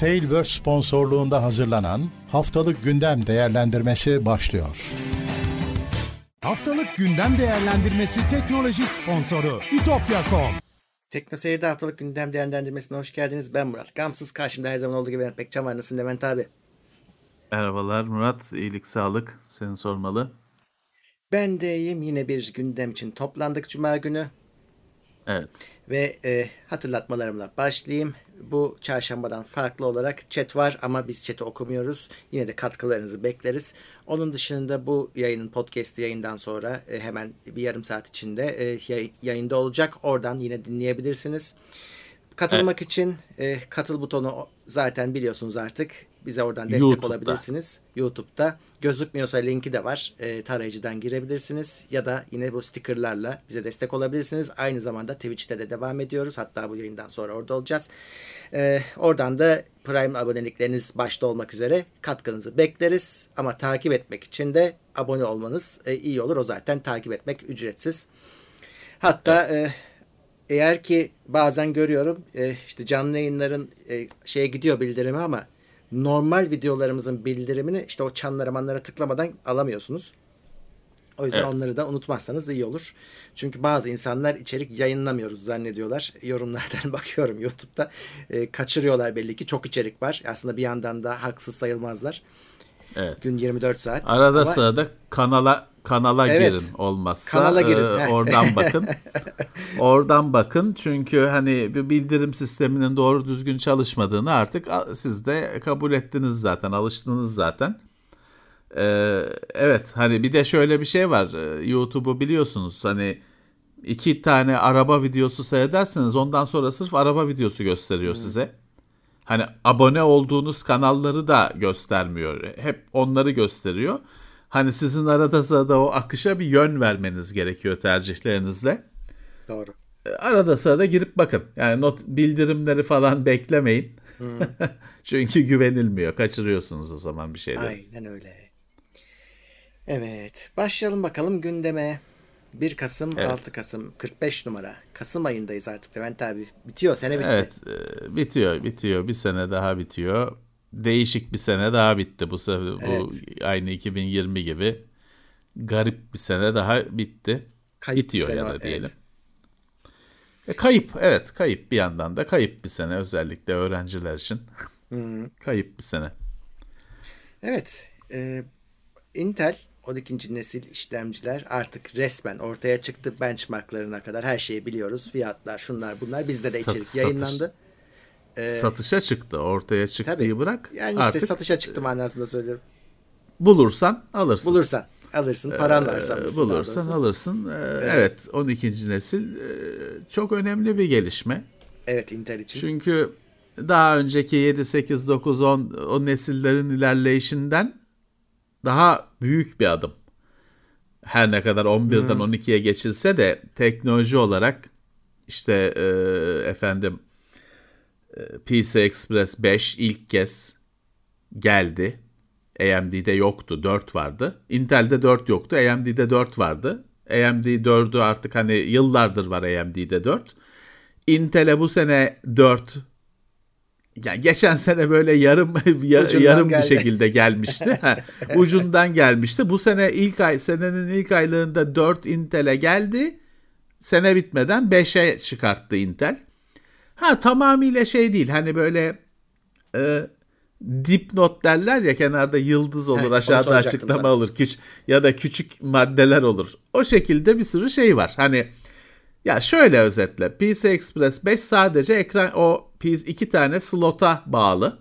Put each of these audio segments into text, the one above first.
Tailverse sponsorluğunda hazırlanan Haftalık Gündem Değerlendirmesi başlıyor. Haftalık Gündem Değerlendirmesi teknoloji sponsoru itopya.com Tekno Seyir'de haftalık gündem değerlendirmesine hoş geldiniz. Ben Murat. Gamsız karşımda her zaman olduğu gibi Levent Bekçam var. Nasılsın Levent abi? Merhabalar Murat. İyilik, sağlık. Seni sormalı. Ben de iyiyim. Yine bir gündem için toplandık Cuma günü. Evet. Ve e, hatırlatmalarımla başlayayım. Bu çarşambadan farklı olarak chat var ama biz chat'i okumuyoruz. Yine de katkılarınızı bekleriz. Onun dışında bu yayının podcast'i yayından sonra e, hemen bir yarım saat içinde e, yay- yayında olacak. Oradan yine dinleyebilirsiniz. Katılmak için e, katıl butonu zaten biliyorsunuz artık. Bize oradan destek YouTube'da. olabilirsiniz. YouTube'da. Gözükmüyorsa linki de var. E, tarayıcıdan girebilirsiniz. Ya da yine bu stickerlarla bize destek olabilirsiniz. Aynı zamanda Twitch'te de devam ediyoruz. Hatta bu yayından sonra orada olacağız. E, oradan da Prime abonelikleriniz başta olmak üzere katkınızı bekleriz. Ama takip etmek için de abone olmanız e, iyi olur. O zaten takip etmek ücretsiz. Hatta e, eğer ki bazen görüyorum e, işte canlı yayınların e, şeye gidiyor bildirimi ama normal videolarımızın bildirimini işte o çanlara manlara tıklamadan alamıyorsunuz. O yüzden Evet. onları da unutmazsanız iyi olur. Çünkü bazı insanlar içerik yayınlamıyoruz zannediyorlar. Yorumlardan bakıyorum YouTube'da. E, kaçırıyorlar belli ki. Çok içerik var. Aslında bir yandan da haksız sayılmazlar. Evet. Gün 24 saat. Arada Ama- sırada kanala kanala Evet. girin olmazsa. Kanala girin, e, oradan bakın. oradan bakın çünkü hani bir bildirim sisteminin doğru düzgün çalışmadığını artık siz de kabul ettiniz zaten, alıştınız zaten. Ee, evet hani bir de şöyle bir şey var. Ee, YouTube'u biliyorsunuz hani iki tane araba videosu seyrederseniz ondan sonra sırf araba videosu gösteriyor size. Hani abone olduğunuz kanalları da göstermiyor. Hep onları gösteriyor. Hani sizin arada sırada o akışa bir yön vermeniz gerekiyor tercihlerinizle. Doğru. E, Arada sırada girip bakın. Yani not bildirimleri falan beklemeyin. Çünkü güvenilmiyor. Kaçırıyorsunuz o zaman bir şeyleri. Aynen öyle. Evet. Başlayalım bakalım gündeme. 1 Kasım, Evet. 6 Kasım, 45 numara. Kasım ayındayız artık Levent abi. Bitiyor, sene bitti. Evet, e, bitiyor, bitiyor. Bir sene daha bitiyor. Değişik bir sene daha bitti bu sefer. Bu aynı 2020 gibi. Garip bir sene daha bitti. Kayıp bitiyor sene ya da evet. diyelim. E, kayıp, evet kayıp bir yandan da kayıp bir sene özellikle öğrenciler için. kayıp bir sene. Evet. e, Intel 12. nesil işlemciler artık resmen ortaya çıktı. Benchmarklarına kadar her şeyi biliyoruz. Fiyatlar, şunlar bunlar. Bizde de Sat- içerik satış. Yayınlandı. Satışa çıktı, ortaya çıktığı Tabii. bırak. Yani işte artık satışa çıktı manasında söylüyorum. bulursan alırsın. Bulursan alırsın. Paran varsa Ee, alırsın. daha bulursan alırsın. Ee, evet. 12. nesil e, çok önemli bir gelişme. Evet Intel için. Çünkü daha önceki 7, 8, 9, 10 o nesillerin ilerleyişinden daha büyük bir adım. Her ne kadar 11'den 12'ye geçilse de teknoloji olarak işte e, efendim e, PC Express 5 ilk kez geldi. AMD'de yoktu. 4 vardı. Intel'de 4 yoktu. AMD'de 4 vardı. AMD 4'ü artık hani yıllardır var AMD'de 4. Intel'e bu sene 4 yani geçen sene böyle yarım ya- Ucundan yarım bir geldi. şekilde gelmişti. Ucundan gelmişti. Bu sene ilk ay senenin ilk aylığında 4 Intel'e geldi. Sene bitmeden 5'e çıkarttı Intel. Ha tamamıyla şey değil. Hani böyle e, dipnot derler ya kenarda yıldız olur Heh, aşağıda açıklama sana. olur küç ya da küçük maddeler olur. O şekilde bir sürü şey var. Hani ya şöyle özetle PC Express 5 sadece ekran o PC iki tane slota bağlı.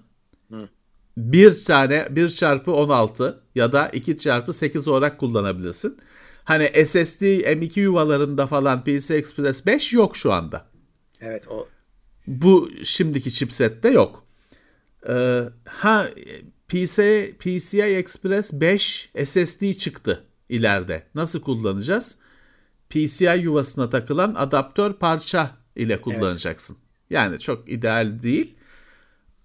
Bir tane 1 çarpı 16 ya da 2 çarpı 8 olarak kullanabilirsin. Hani SSD M2 yuvalarında falan PC Express 5 yok şu anda. Evet o Bu şimdiki chipsette yok. Ee, ha PC, PCI Express 5 SSD çıktı ileride. Nasıl kullanacağız? PCI yuvasına takılan adaptör parça ile kullanacaksın. Yani çok ideal değil.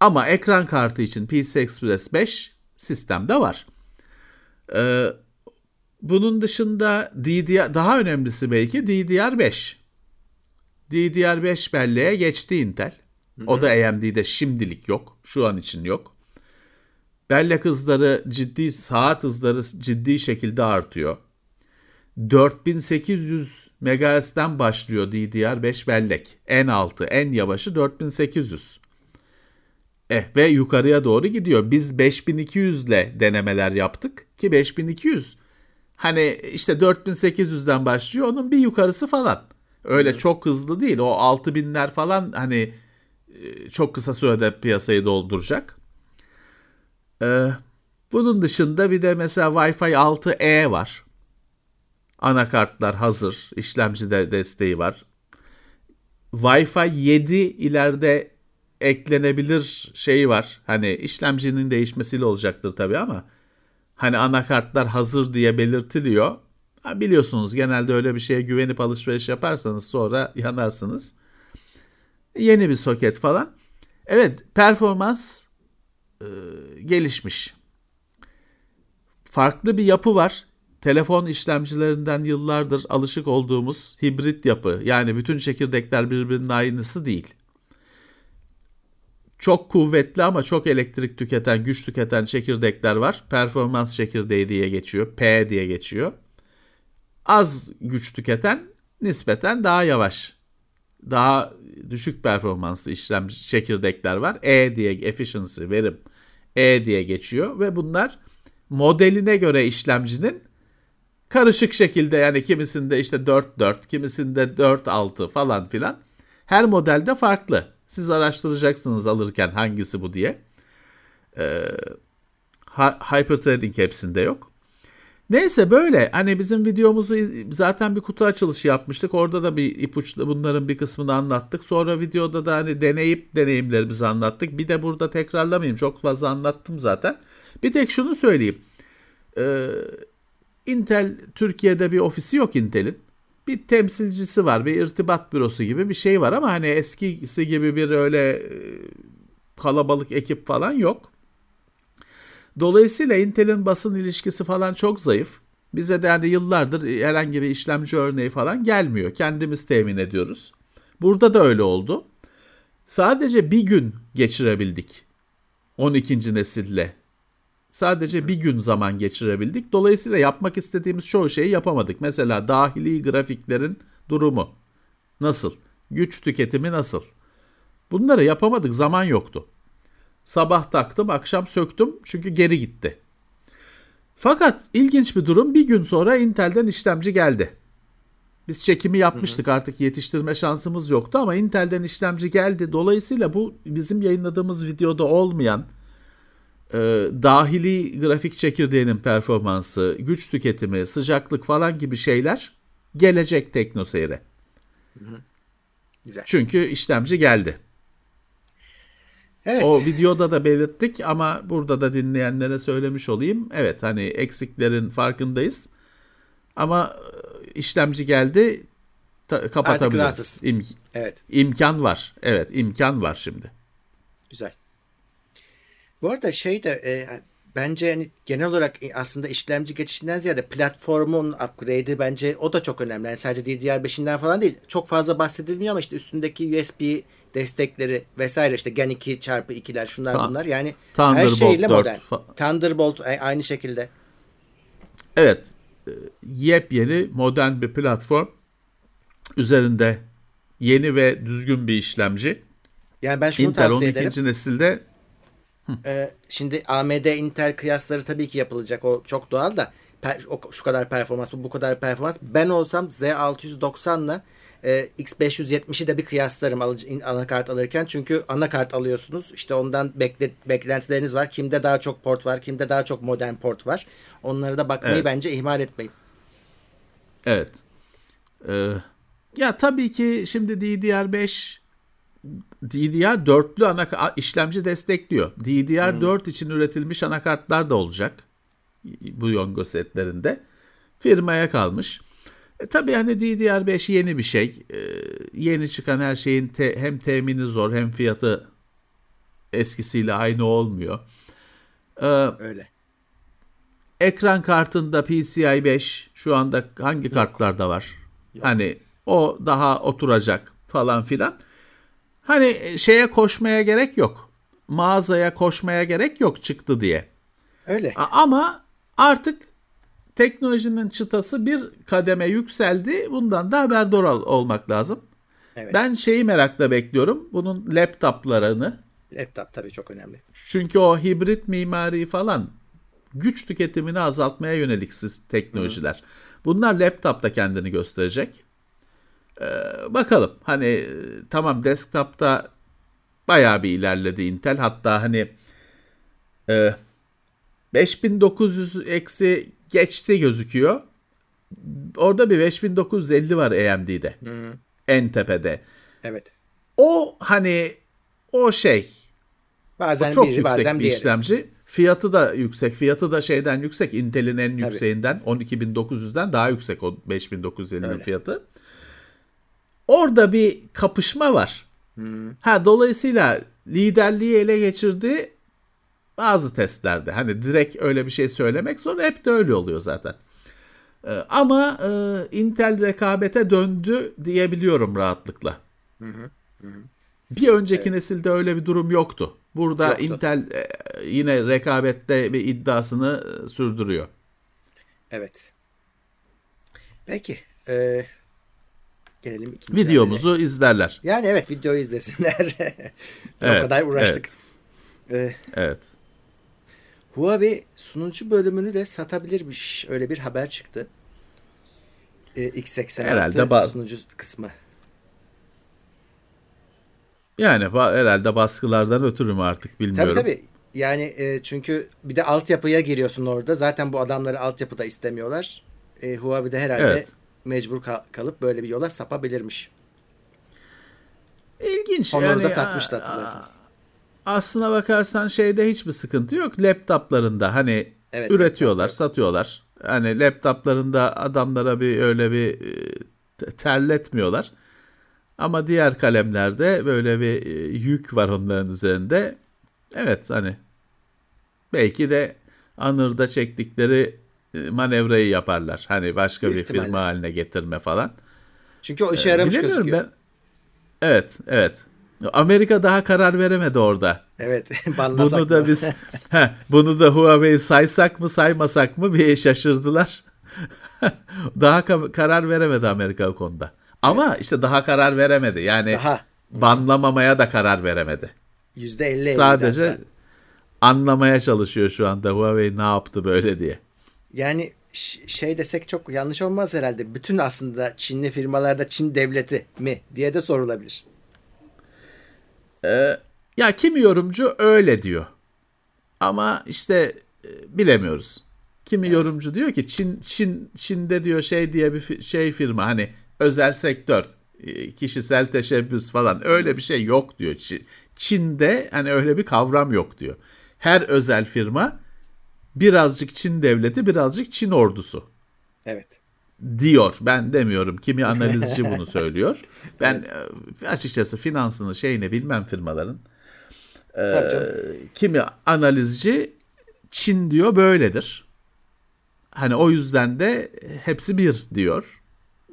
Ama ekran kartı için PC Express 5 sistemde var. Ee, bunun dışında DDR daha önemlisi belki DDR5. DDR5 belleğe geçti Intel. O da AMD'de şimdilik yok. Şu an için yok. Bellek hızları ciddi, saat hızları ciddi şekilde artıyor. 4800 MHz'den başlıyor DDR5 bellek. En altı, en yavaşı 4800. Eh ve yukarıya doğru gidiyor. Biz 5200 ile denemeler yaptık ki 5200 hani işte 4800'den başlıyor onun bir yukarısı falan. Öyle Hı. çok hızlı değil. O 6000'ler falan hani e, çok kısa sürede piyasayı dolduracak. Ee, bunun dışında bir de mesela Wi-Fi 6E var. Anakartlar hazır. İşlemcide desteği var. Wi-Fi 7 ileride eklenebilir şeyi var. Hani işlemcinin değişmesiyle olacaktır tabii ama hani anakartlar hazır diye belirtiliyor. Biliyorsunuz genelde öyle bir şeye güvenip alışveriş yaparsanız sonra yanarsınız. Yeni bir soket falan. Evet performans e, gelişmiş. Farklı bir yapı var. Telefon işlemcilerinden yıllardır alışık olduğumuz hibrit yapı. Yani bütün çekirdekler birbirinin aynısı değil çok kuvvetli ama çok elektrik tüketen, güç tüketen çekirdekler var. Performans çekirdeği diye geçiyor. P diye geçiyor. Az güç tüketen nispeten daha yavaş. Daha düşük performanslı işlem çekirdekler var. E diye efficiency, verim E diye geçiyor ve bunlar modeline göre işlemcinin karışık şekilde yani kimisinde işte 4-4, kimisinde 4-6 falan filan. Her modelde farklı. Siz araştıracaksınız alırken hangisi bu diye. Ee, hyperthreading hepsinde yok. Neyse böyle hani bizim videomuzu zaten bir kutu açılışı yapmıştık. Orada da bir ipuçlu bunların bir kısmını anlattık. Sonra videoda da hani deneyip deneyimlerimizi anlattık. Bir de burada tekrarlamayayım. Çok fazla anlattım zaten. Bir tek şunu söyleyeyim. Ee, Intel Türkiye'de bir ofisi yok Intel'in bir temsilcisi var, bir irtibat bürosu gibi bir şey var ama hani eskisi gibi bir öyle e, kalabalık ekip falan yok. Dolayısıyla Intel'in basın ilişkisi falan çok zayıf. Bize de yani yıllardır herhangi bir işlemci örneği falan gelmiyor. Kendimiz temin ediyoruz. Burada da öyle oldu. Sadece bir gün geçirebildik 12. nesille Sadece bir gün zaman geçirebildik. Dolayısıyla yapmak istediğimiz çoğu şeyi yapamadık. Mesela dahili grafiklerin durumu nasıl? Güç tüketimi nasıl? Bunları yapamadık. Zaman yoktu. Sabah taktım, akşam söktüm çünkü geri gitti. Fakat ilginç bir durum bir gün sonra Intel'den işlemci geldi. Biz çekimi yapmıştık hı hı. artık yetiştirme şansımız yoktu ama Intel'den işlemci geldi. Dolayısıyla bu bizim yayınladığımız videoda olmayan e, dahili grafik çekirdeğinin performansı, güç tüketimi, sıcaklık falan gibi şeyler gelecek teknoseyre. Güzel. Çünkü işlemci geldi. Evet. O videoda da belirttik ama burada da dinleyenlere söylemiş olayım. Evet hani eksiklerin farkındayız. Ama e, işlemci geldi ta- kapatabiliriz. İm- evet. İmkan var. Evet imkan var şimdi. Güzel. Bu arada şey de e, bence yani genel olarak aslında işlemci geçişinden ziyade platformun upgrade'i bence o da çok önemli. Yani sadece DDR5'inden falan değil. Çok fazla bahsedilmiyor ama işte üstündeki USB destekleri vesaire işte Gen 2 çarpı 2'ler şunlar bunlar. Yani her şeyle modern. Thunderbolt aynı şekilde. Evet. E, yepyeni modern bir platform. Üzerinde yeni ve düzgün bir işlemci. Yani ben şunu Intel tavsiye ederim. Intel 12. nesilde ee, şimdi AMD Intel kıyasları tabii ki yapılacak. O çok doğal da per, o, şu kadar performans bu, bu kadar performans. Ben olsam Z690'la e, X570'i de bir kıyaslarım alıcı, anakart alırken. Çünkü anakart alıyorsunuz. İşte ondan bekle, beklentileriniz var. Kimde daha çok port var, kimde daha çok modern port var. Onlara da bakmayı evet. bence ihmal etmeyin. Evet. Ee, ya tabii ki şimdi DDR5 DDR 4'lü ana işlemci destekliyor. DDR4 hmm. için üretilmiş anakartlar da olacak bu Yongo setlerinde. Firmaya kalmış. E, tabii hani DDR5 yeni bir şey. E, yeni çıkan her şeyin te, hem temini zor hem fiyatı eskisiyle aynı olmuyor. E, Öyle. Ekran kartında PCI 5 şu anda hangi Yok. kartlarda var? Yok. Hani o daha oturacak falan filan. Hani şeye koşmaya gerek yok. Mağazaya koşmaya gerek yok çıktı diye. Öyle. Ama artık teknolojinin çıtası bir kademe yükseldi. Bundan da haberdar ol- olmak lazım. Evet. Ben şeyi merakla bekliyorum. Bunun laptoplarını. Laptop tabii çok önemli. Çünkü o hibrit mimari falan güç tüketimini azaltmaya yönelik siz teknolojiler. Bunlar laptopta kendini gösterecek. Ee, bakalım hani e, tamam desktopta bayağı bir ilerledi Intel. Hatta hani e, 5900 eksi geçti gözüküyor. Orada bir 5950 var AMD'de. En tepede. Evet. O hani o şey Bazen çok biri yüksek bazen bir diğeri. işlemci. Fiyatı da yüksek. Fiyatı da şeyden yüksek. Intel'in en yükseğinden 12900'den daha yüksek o 5950'nin Öyle. fiyatı. Orada bir kapışma var. Ha dolayısıyla liderliği ele geçirdi bazı testlerde. Hani direkt öyle bir şey söylemek zor. Hep de öyle oluyor zaten. Ee, ama e, Intel rekabete döndü diyebiliyorum rahatlıkla. Bir önceki nesilde öyle bir durum yoktu. Burada Yoktu. Intel e, yine rekabette bir iddiasını e, sürdürüyor. Evet. Peki. E, gelelim ikinci habere. Videomuzu izlerler. Yani evet videoyu izlesinler. Evet, o kadar uğraştık. E, Evet. Huawei sunucu bölümünü de satabilirmiş. Öyle bir haber çıktı. E, X86 Herhalde ba- sunucu kısmı. Yani ba- herhalde baskılardan ötürü mü artık bilmiyorum. Tabii tabii. Yani e, çünkü bir de altyapıya giriyorsun orada. Zaten bu adamları altyapıda istemiyorlar. E, Huawei de herhalde Evet. Mecbur kal- kalıp böyle bir yola sapabilirmiş. İlginç. Onları yani, da satmıştı hatırlarsanız. Aslına bakarsan şeyde hiçbir sıkıntı yok. Laptoplarında hani Evet, üretiyorlar, laptoplar. satıyorlar. Hani laptoplarında adamlara bir öyle bir e, te- terletmiyorlar. Ama diğer kalemlerde böyle bir e, yük var onların üzerinde. Evet hani belki de anırda çektikleri manevrayı yaparlar. Hani başka bir ihtimalle. firma haline getirme falan. Çünkü o işe yaramış Ee, gözüküyor. ben. Evet, evet. Amerika daha karar veremedi orada. Evet. banlasak Bunu da mı? biz heh, bunu da Huawei saysak mı saymasak mı bir şaşırdılar. daha ka- karar veremedi Amerika o konuda. Ama işte daha karar veremedi. Yani Daha. banlamamaya da karar veremedi. Yüzde elli Sadece hatta. anlamaya çalışıyor şu anda Huawei ne yaptı böyle diye. Yani şey desek çok yanlış olmaz herhalde. Bütün aslında Çinli firmalarda Çin devleti mi diye de sorulabilir. Ya kimi yorumcu öyle diyor. Ama işte e, bilemiyoruz. Kimi yorumcu diyor ki Çin Çin Çin'de diyor şey diye bir şey firma hani özel sektör, e, kişisel teşebbüs falan öyle bir şey yok diyor. Çin, Çin'de hani öyle bir kavram yok diyor. Her özel firma birazcık Çin devleti, birazcık Çin ordusu Evet. diyor. Ben demiyorum. Kimi analizci bunu söylüyor. Ben e, açıkçası finansını şeyini bilmem firmaların. Canım. Kimi analizci Çin diyor böyledir. Hani o yüzden de hepsi bir diyor.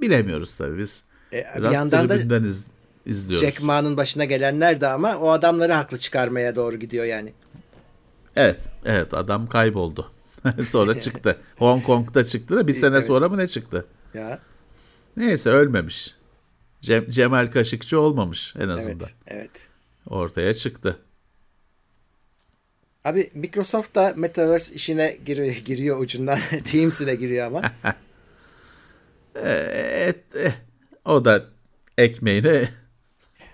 Bilemiyoruz tabii biz. E, bir Biraz yandan da iz- izliyoruz. Jack Ma'nın başına gelenler de ama o adamları haklı çıkarmaya doğru gidiyor yani. Evet, evet adam kayboldu. sonra çıktı. Hong Kong'da çıktı da bir sene Evet. sonra mı ne çıktı? Ya Neyse ölmemiş. Cem- Cemal Kaşıkçı olmamış en azından. evet evet. Ortaya çıktı. Abi Microsoft da Metaverse işine giriyor, giriyor ucundan. Teams'ine giriyor ama. Evet, eh, o da ekmeğini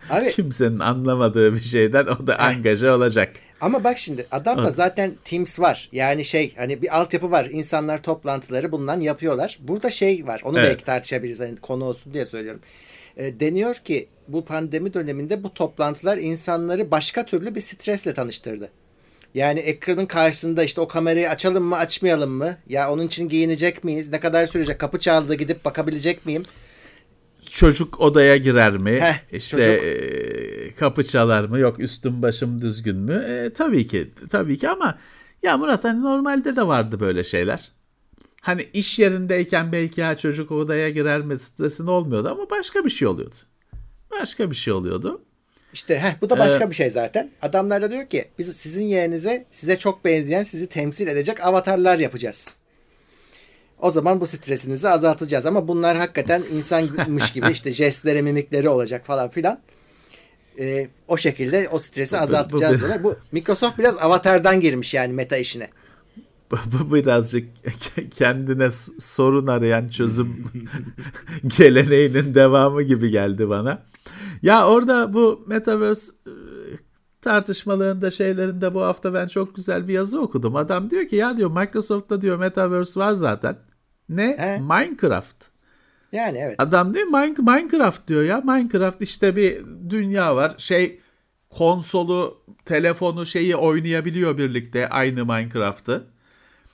Abi kimsenin anlamadığı bir şeyden o da angaja olacak. Ama bak şimdi adamda zaten Teams var. Yani şey hani bir altyapı var. İnsanlar toplantıları bundan yapıyorlar. Burada şey var. Onu Evet. belki tartışabiliriz. Hani konu olsun diye söylüyorum. E, deniyor ki bu pandemi döneminde bu toplantılar insanları başka türlü bir stresle tanıştırdı. Yani ekranın karşısında işte o kamerayı açalım mı açmayalım mı? Ya onun için giyinecek miyiz? Ne kadar sürecek? Kapı çaldı gidip bakabilecek miyim? Çocuk odaya girer mi? Heh, işte çocuk. e, kapı çalar mı? Yok üstüm başım düzgün mü? E, tabii ki, tabii ki ama ya Murat hani normalde de vardı böyle şeyler. Hani iş yerindeyken belki ha çocuk odaya girer mi stresin olmuyordu ama başka bir şey oluyordu. Başka bir şey oluyordu. İşte heh, bu da başka ee, bir şey zaten. Adamlar da diyor ki biz sizin yerinize size çok benzeyen sizi temsil edecek avatarlar yapacağız. O zaman bu stresinizi azaltacağız ama bunlar hakikaten insanmış gibi işte jestleri, mimikleri olacak falan filan. Ee, o şekilde o stresi azaltacağız diyorlar. Bu Microsoft biraz avatardan girmiş yani meta işine. Bu birazcık kendine sorun arayan çözüm geleneğinin devamı gibi geldi bana. Ya orada bu Metaverse e, tartışmalarında şeylerinde bu hafta ben çok güzel bir yazı okudum. Adam diyor ki ya diyor Microsoft'ta diyor Metaverse var zaten. Ne? He? Minecraft. Yani evet. Adam diyor Minecraft diyor ya. Minecraft işte bir dünya var. Şey konsolu, telefonu şeyi oynayabiliyor birlikte aynı Minecraft'ı.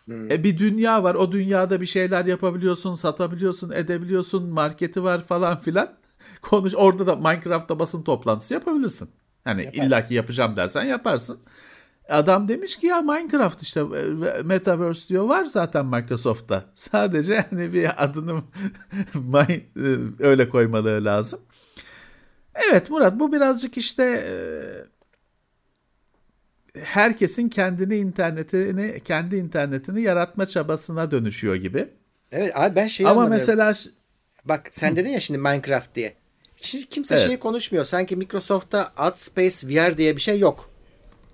Hmm. E bir dünya var. O dünyada bir şeyler yapabiliyorsun, satabiliyorsun, edebiliyorsun. Marketi var falan filan. Konuş orada da Minecraft'ta basın toplantısı yapabilirsin. Hani Yaparsın. illaki yapacağım dersen yaparsın. Adam demiş ki ya Minecraft işte e, Metaverse diyor var zaten Microsoft'ta. Sadece hani bir adını e, öyle koymaları lazım. Evet Murat bu birazcık işte e, herkesin kendini internetini kendi internetini yaratma çabasına dönüşüyor gibi. Evet abi ben şeyi Ama mesela bak sen dedin ya şimdi Minecraft diye. Şimdi kimse evet. şeyi konuşmuyor. Sanki Microsoft'ta Ad Space VR diye bir şey yok.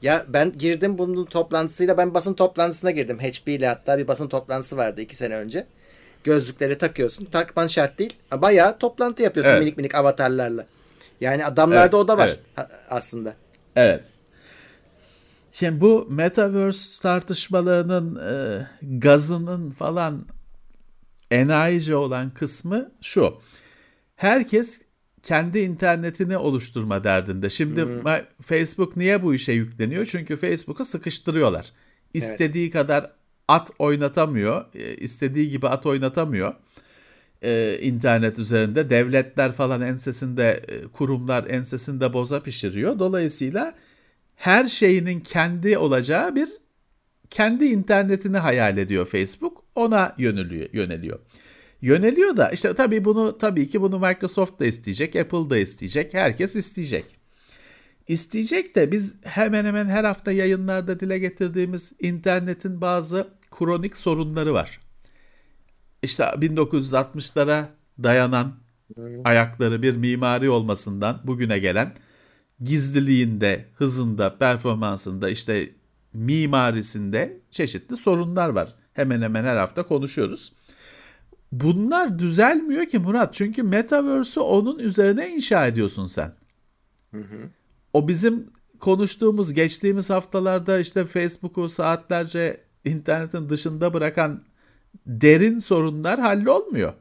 Ya ben girdim bunun toplantısıyla ben basın toplantısına girdim. HP ile hatta bir basın toplantısı vardı iki sene önce. Gözlükleri takıyorsun. Takman şart değil. Bayağı toplantı yapıyorsun evet. minik minik avatarlarla. Yani adamlarda evet, o da var evet. aslında. Evet. Şimdi bu Metaverse tartışmalarının e, gazının falan enayice olan kısmı şu. Herkes kendi internetini oluşturma derdinde. Şimdi hmm. Facebook niye bu işe yükleniyor? Çünkü Facebook'u sıkıştırıyorlar. İstediği evet. kadar at oynatamıyor. E, istediği gibi at oynatamıyor. Ee, internet üzerinde devletler falan ensesinde e, kurumlar ensesinde boza pişiriyor. Dolayısıyla her şeyinin kendi olacağı bir kendi internetini hayal ediyor Facebook. Ona yöneliyor. yöneliyor yöneliyor da işte tabii bunu tabii ki bunu Microsoft da isteyecek, Apple da isteyecek, herkes isteyecek. İsteyecek de biz hemen hemen her hafta yayınlarda dile getirdiğimiz internetin bazı kronik sorunları var. İşte 1960'lara dayanan ayakları bir mimari olmasından bugüne gelen gizliliğinde, hızında, performansında, işte mimarisinde çeşitli sorunlar var. Hemen hemen her hafta konuşuyoruz. Bunlar düzelmiyor ki Murat. Çünkü Metaverse'ü onun üzerine inşa ediyorsun sen. Hı hı. O bizim konuştuğumuz geçtiğimiz haftalarda işte Facebook'u saatlerce internetin dışında bırakan derin sorunlar hallolmuyor.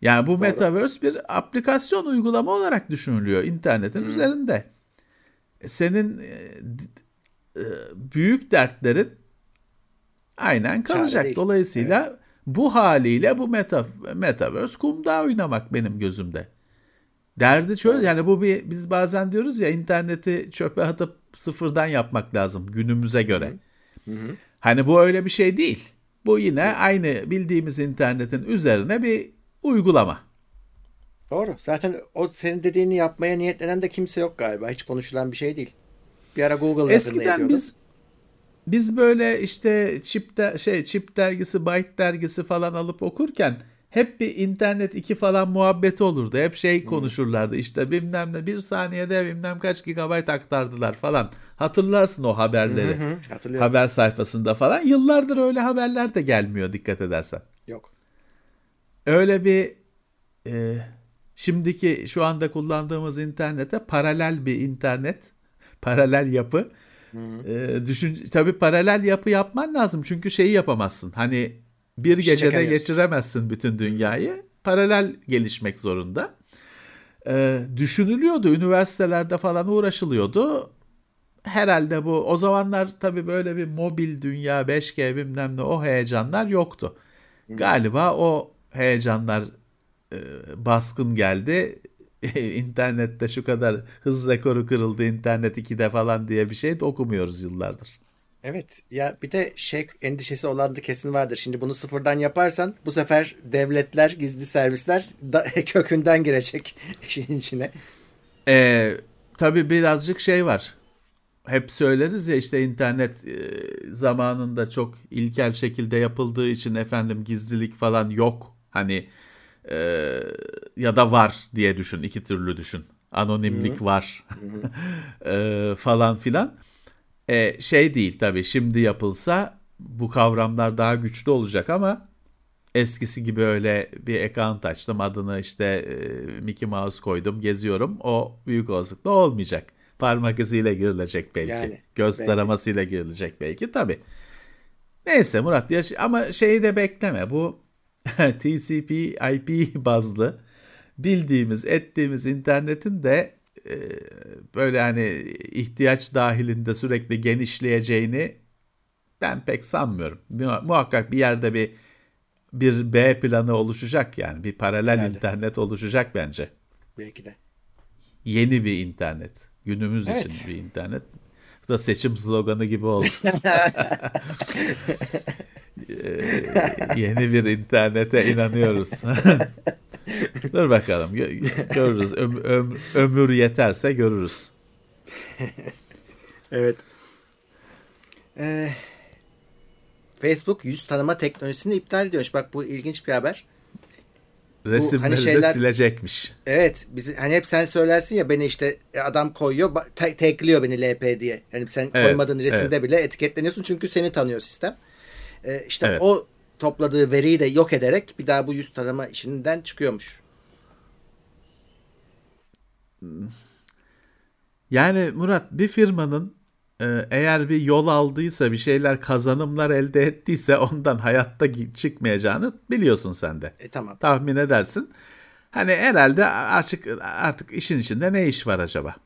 Yani bu Doğru. Metaverse bir aplikasyon uygulama olarak düşünülüyor internetin hmm. üzerinde. Senin e, e, büyük dertlerin aynen kalacak. Dolayısıyla evet. Bu haliyle bu meta, Metaverse kumda oynamak benim gözümde. Derdi şöyle yani bu bir biz bazen diyoruz ya interneti çöpe atıp sıfırdan yapmak lazım günümüze göre. Hı hı. Hani bu öyle bir şey değil. Bu yine aynı bildiğimiz internetin üzerine bir uygulama. Doğru. Zaten o senin dediğini yapmaya niyetlenen de kimse yok galiba. Hiç konuşulan bir şey değil. Bir ara Google Eskiden biz biz böyle işte çip de, şey çip dergisi, byte dergisi falan alıp okurken hep bir internet iki falan muhabbeti olurdu. Hep şey konuşurlardı işte bilmem ne bir saniyede bilmem kaç gigabayt aktardılar falan. Hatırlarsın o haberleri. Hı hı, Haber sayfasında falan. Yıllardır öyle haberler de gelmiyor dikkat edersen. Yok. Öyle bir e, şimdiki şu anda kullandığımız internete paralel bir internet, paralel yapı e, düşün tabii paralel yapı yapman lazım çünkü şeyi yapamazsın. Hani bir gecede geçiremezsin bütün dünyayı. Paralel gelişmek zorunda. E, düşünülüyordu üniversitelerde falan uğraşılıyordu. Herhalde bu o zamanlar tabii böyle bir mobil dünya 5G bilmem ne o heyecanlar yoktu. Galiba o heyecanlar e, baskın geldi. internette şu kadar hız rekoru kırıldı internet 2'de falan diye bir şey de okumuyoruz yıllardır. Evet ya bir de şey endişesi olan da kesin vardır. Şimdi bunu sıfırdan yaparsan bu sefer devletler, gizli servisler da, kökünden girecek işin içine. Ee, tabii birazcık şey var. Hep söyleriz ya işte internet e, zamanında çok ilkel şekilde yapıldığı için efendim gizlilik falan yok. Hani e, ya da var diye düşün. iki türlü düşün. Anonimlik var e, falan filan. E, şey değil tabii şimdi yapılsa bu kavramlar daha güçlü olacak ama eskisi gibi öyle bir account açtım adını işte e, Mickey Mouse koydum geziyorum o büyük olasılıkla olmayacak. Parmak iz'iyle girilecek belki. Yani, Göz belki. taramasıyla girilecek belki tabii. Neyse Murat yaş ama şeyi de bekleme bu TCP IP bazlı bildiğimiz ettiğimiz internetin de e, böyle hani ihtiyaç dahilinde sürekli genişleyeceğini ben pek sanmıyorum. Mu- Muhakkak bir yerde bir bir B planı oluşacak yani bir paralel Herhalde. internet oluşacak bence. Belki de. Yeni bir internet. Günümüz Evet. için bir internet. Bu da seçim sloganı gibi oldu. Ee, yeni bir internete inanıyoruz. Dur bakalım gö- görürüz. Öm- öm- ömür yeterse görürüz. Evet. Ee, Facebook yüz tanıma teknolojisini iptal ediyormuş. Bak bu ilginç bir haber. Resimleri hani de şeyler- silecekmiş. Evet, bizi hani hep sen söylersin ya beni işte e, adam koyuyor, tekliyor beni LP diye. Yani sen Evet, koymadığın resimde bile etiketleniyorsun çünkü seni tanıyor sistem. Ee, işte Evet. o topladığı veriyi de yok ederek bir daha bu yüz tanıma işinden çıkıyormuş. Yani Murat bir firmanın e, eğer bir yol aldıysa bir şeyler kazanımlar elde ettiyse ondan hayatta çıkmayacağını biliyorsun sen de. E tamam. Tahmin edersin. Hani herhalde artık artık işin içinde ne iş var acaba?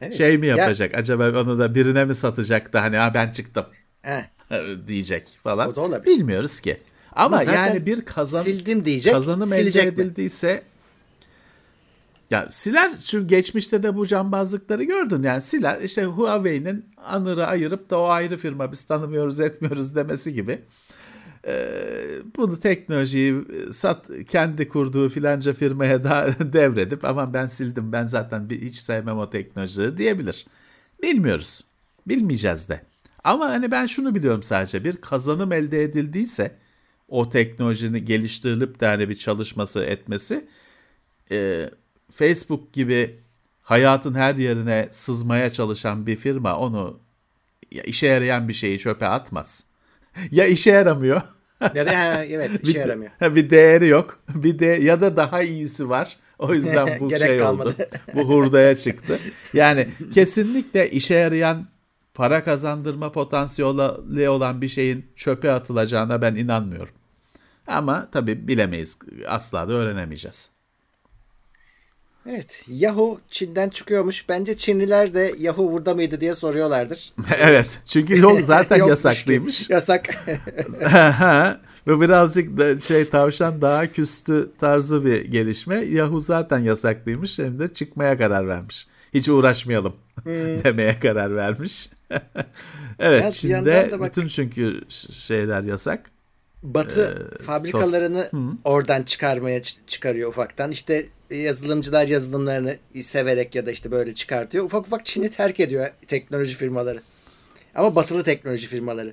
Evet. Şey mi Ya- yapacak? Acaba onu da birine mi satacak da hani ha ben çıktım Heh, diyecek falan. O da olabilir. Bilmiyoruz ki. Ama, Ama yani bir kazan sildim diyecek, kazanım elde silecek mi? edildiyse ya siler şu geçmişte de bu cambazlıkları gördün yani siler işte Huawei'nin anırı ayırıp da o ayrı firma biz tanımıyoruz etmiyoruz demesi gibi Ee, bunu teknolojiyi sat kendi kurduğu filanca firmaya da devredip aman ben sildim ben zaten hiç sevmem o teknolojileri diyebilir. Bilmiyoruz. Bilmeyeceğiz de. Ama hani ben şunu biliyorum sadece bir kazanım elde edildiyse o teknolojinin geliştirilip de hani bir çalışması etmesi e, Facebook gibi hayatın her yerine sızmaya çalışan bir firma onu ya işe yarayan bir şeyi çöpe atmaz. ya işe yaramıyor. Ya da evet işe yaramıyor. bir değeri yok. Bir de ya da daha iyisi var. O yüzden bu Gerek şey kalmadı. oldu. Bu hurdaya çıktı. Yani kesinlikle işe yarayan para kazandırma potansiyeli olan bir şeyin çöpe atılacağına ben inanmıyorum. Ama tabii bilemeyiz. Asla da öğrenemeyeceğiz. Evet. Yahoo Çin'den çıkıyormuş. Bence Çinliler de Yahoo burada mıydı diye soruyorlardır. evet. Çünkü yok zaten yasaklıymış. Yasak. Bu birazcık da şey tavşan daha küstü tarzı bir gelişme. Yahoo zaten yasaklıymış hem de çıkmaya karar vermiş. Hiç uğraşmayalım demeye karar vermiş. evet Yalnız Çin'de bak- bütün çünkü şeyler yasak. Batı Ee, fabrikalarını oradan çıkarmaya çıkarıyor ufaktan. İşte yazılımcılar yazılımlarını severek ya da işte böyle çıkartıyor. Ufak ufak Çin'i terk ediyor teknoloji firmaları. Ama batılı teknoloji firmaları.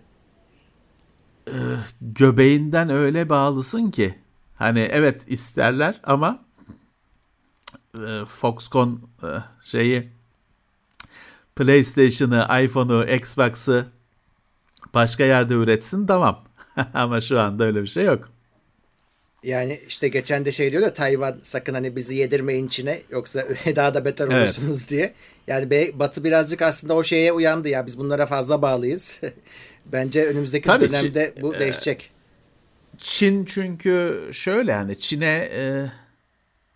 Göbeğinden öyle bağlısın ki hani evet isterler ama e, Foxconn e, şeyi PlayStation'ı, iPhone'u, Xbox'ı başka yerde üretsin tamam. Ama şu anda öyle bir şey yok. Yani işte geçen de şey diyor da Tayvan sakın hani bizi yedirmeyin Çin'e yoksa daha da beter Evet. olursunuz diye. Yani Batı birazcık aslında o şeye uyandı ya biz bunlara fazla bağlıyız. Bence önümüzdeki Tabii dönemde Çin- bu değişecek. Çin çünkü şöyle yani Çin'e e,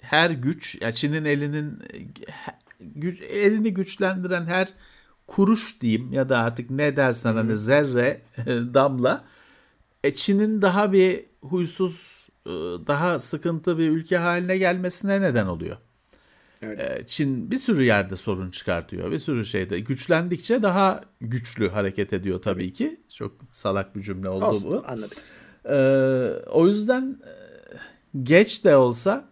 her güç ya Çin'in elinin e, güç, elini güçlendiren her kuruş diyeyim ya da artık ne dersen hani zerre damla e, Çin'in daha bir huysuz e, daha sıkıntı bir ülke haline gelmesine neden oluyor. Öyle. E, Çin bir sürü yerde sorun çıkartıyor. Bir sürü şeyde güçlendikçe daha güçlü hareket ediyor tabii ki. Çok salak bir cümle oldu Olsun bu. anladık biz. Ee, o yüzden geç de olsa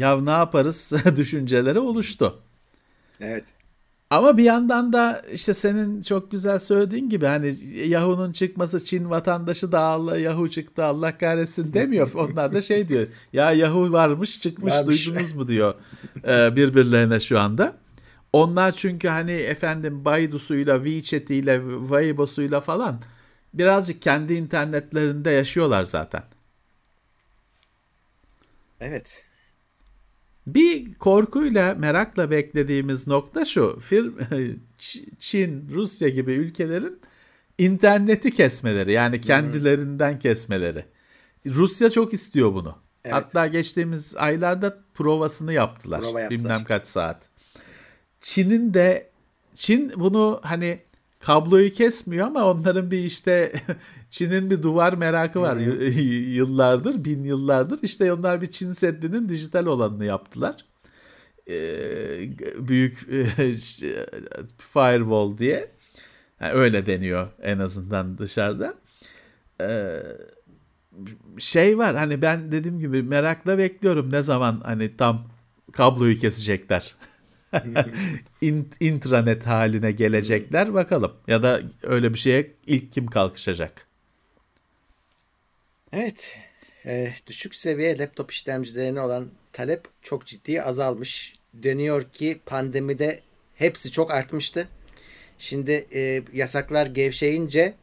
ya ne yaparız düşünceleri oluştu. Evet. Ama bir yandan da işte senin çok güzel söylediğin gibi hani Yahoo'nun çıkması Çin vatandaşı da Allah Yahoo çıktı Allah kahretsin demiyor. Onlar da şey diyor ya Yahoo varmış çıkmış Varmış. duydunuz mu diyor e, birbirlerine şu anda. Onlar çünkü hani efendim Baidu'suyla, WeChat'iyle, Weibo'suyla falan birazcık kendi internetlerinde yaşıyorlar zaten. Evet. Bir korkuyla, merakla beklediğimiz nokta şu. Çin, Rusya gibi ülkelerin interneti kesmeleri. Yani kendilerinden kesmeleri. Rusya çok istiyor bunu. Evet. Hatta geçtiğimiz aylarda provasını yaptılar. Prova yaptılar. Bilmem kaç saat. Çin'in de Çin bunu hani kabloyu kesmiyor ama onların bir işte Çin'in bir duvar merakı var y- yıllardır, bin yıllardır. İşte onlar bir Çin Seddi'nin dijital olanını yaptılar. Ee, büyük firewall diye. Yani öyle deniyor en azından dışarıda. Ee, şey var hani ben dediğim gibi merakla bekliyorum ne zaman hani tam kabloyu kesecekler. İn- intranet haline gelecekler bakalım. Ya da öyle bir şeye ilk kim kalkışacak? Evet. Ee, düşük seviye laptop işlemcilerine olan talep çok ciddi azalmış. Deniyor ki pandemide hepsi çok artmıştı. Şimdi e, yasaklar gevşeyince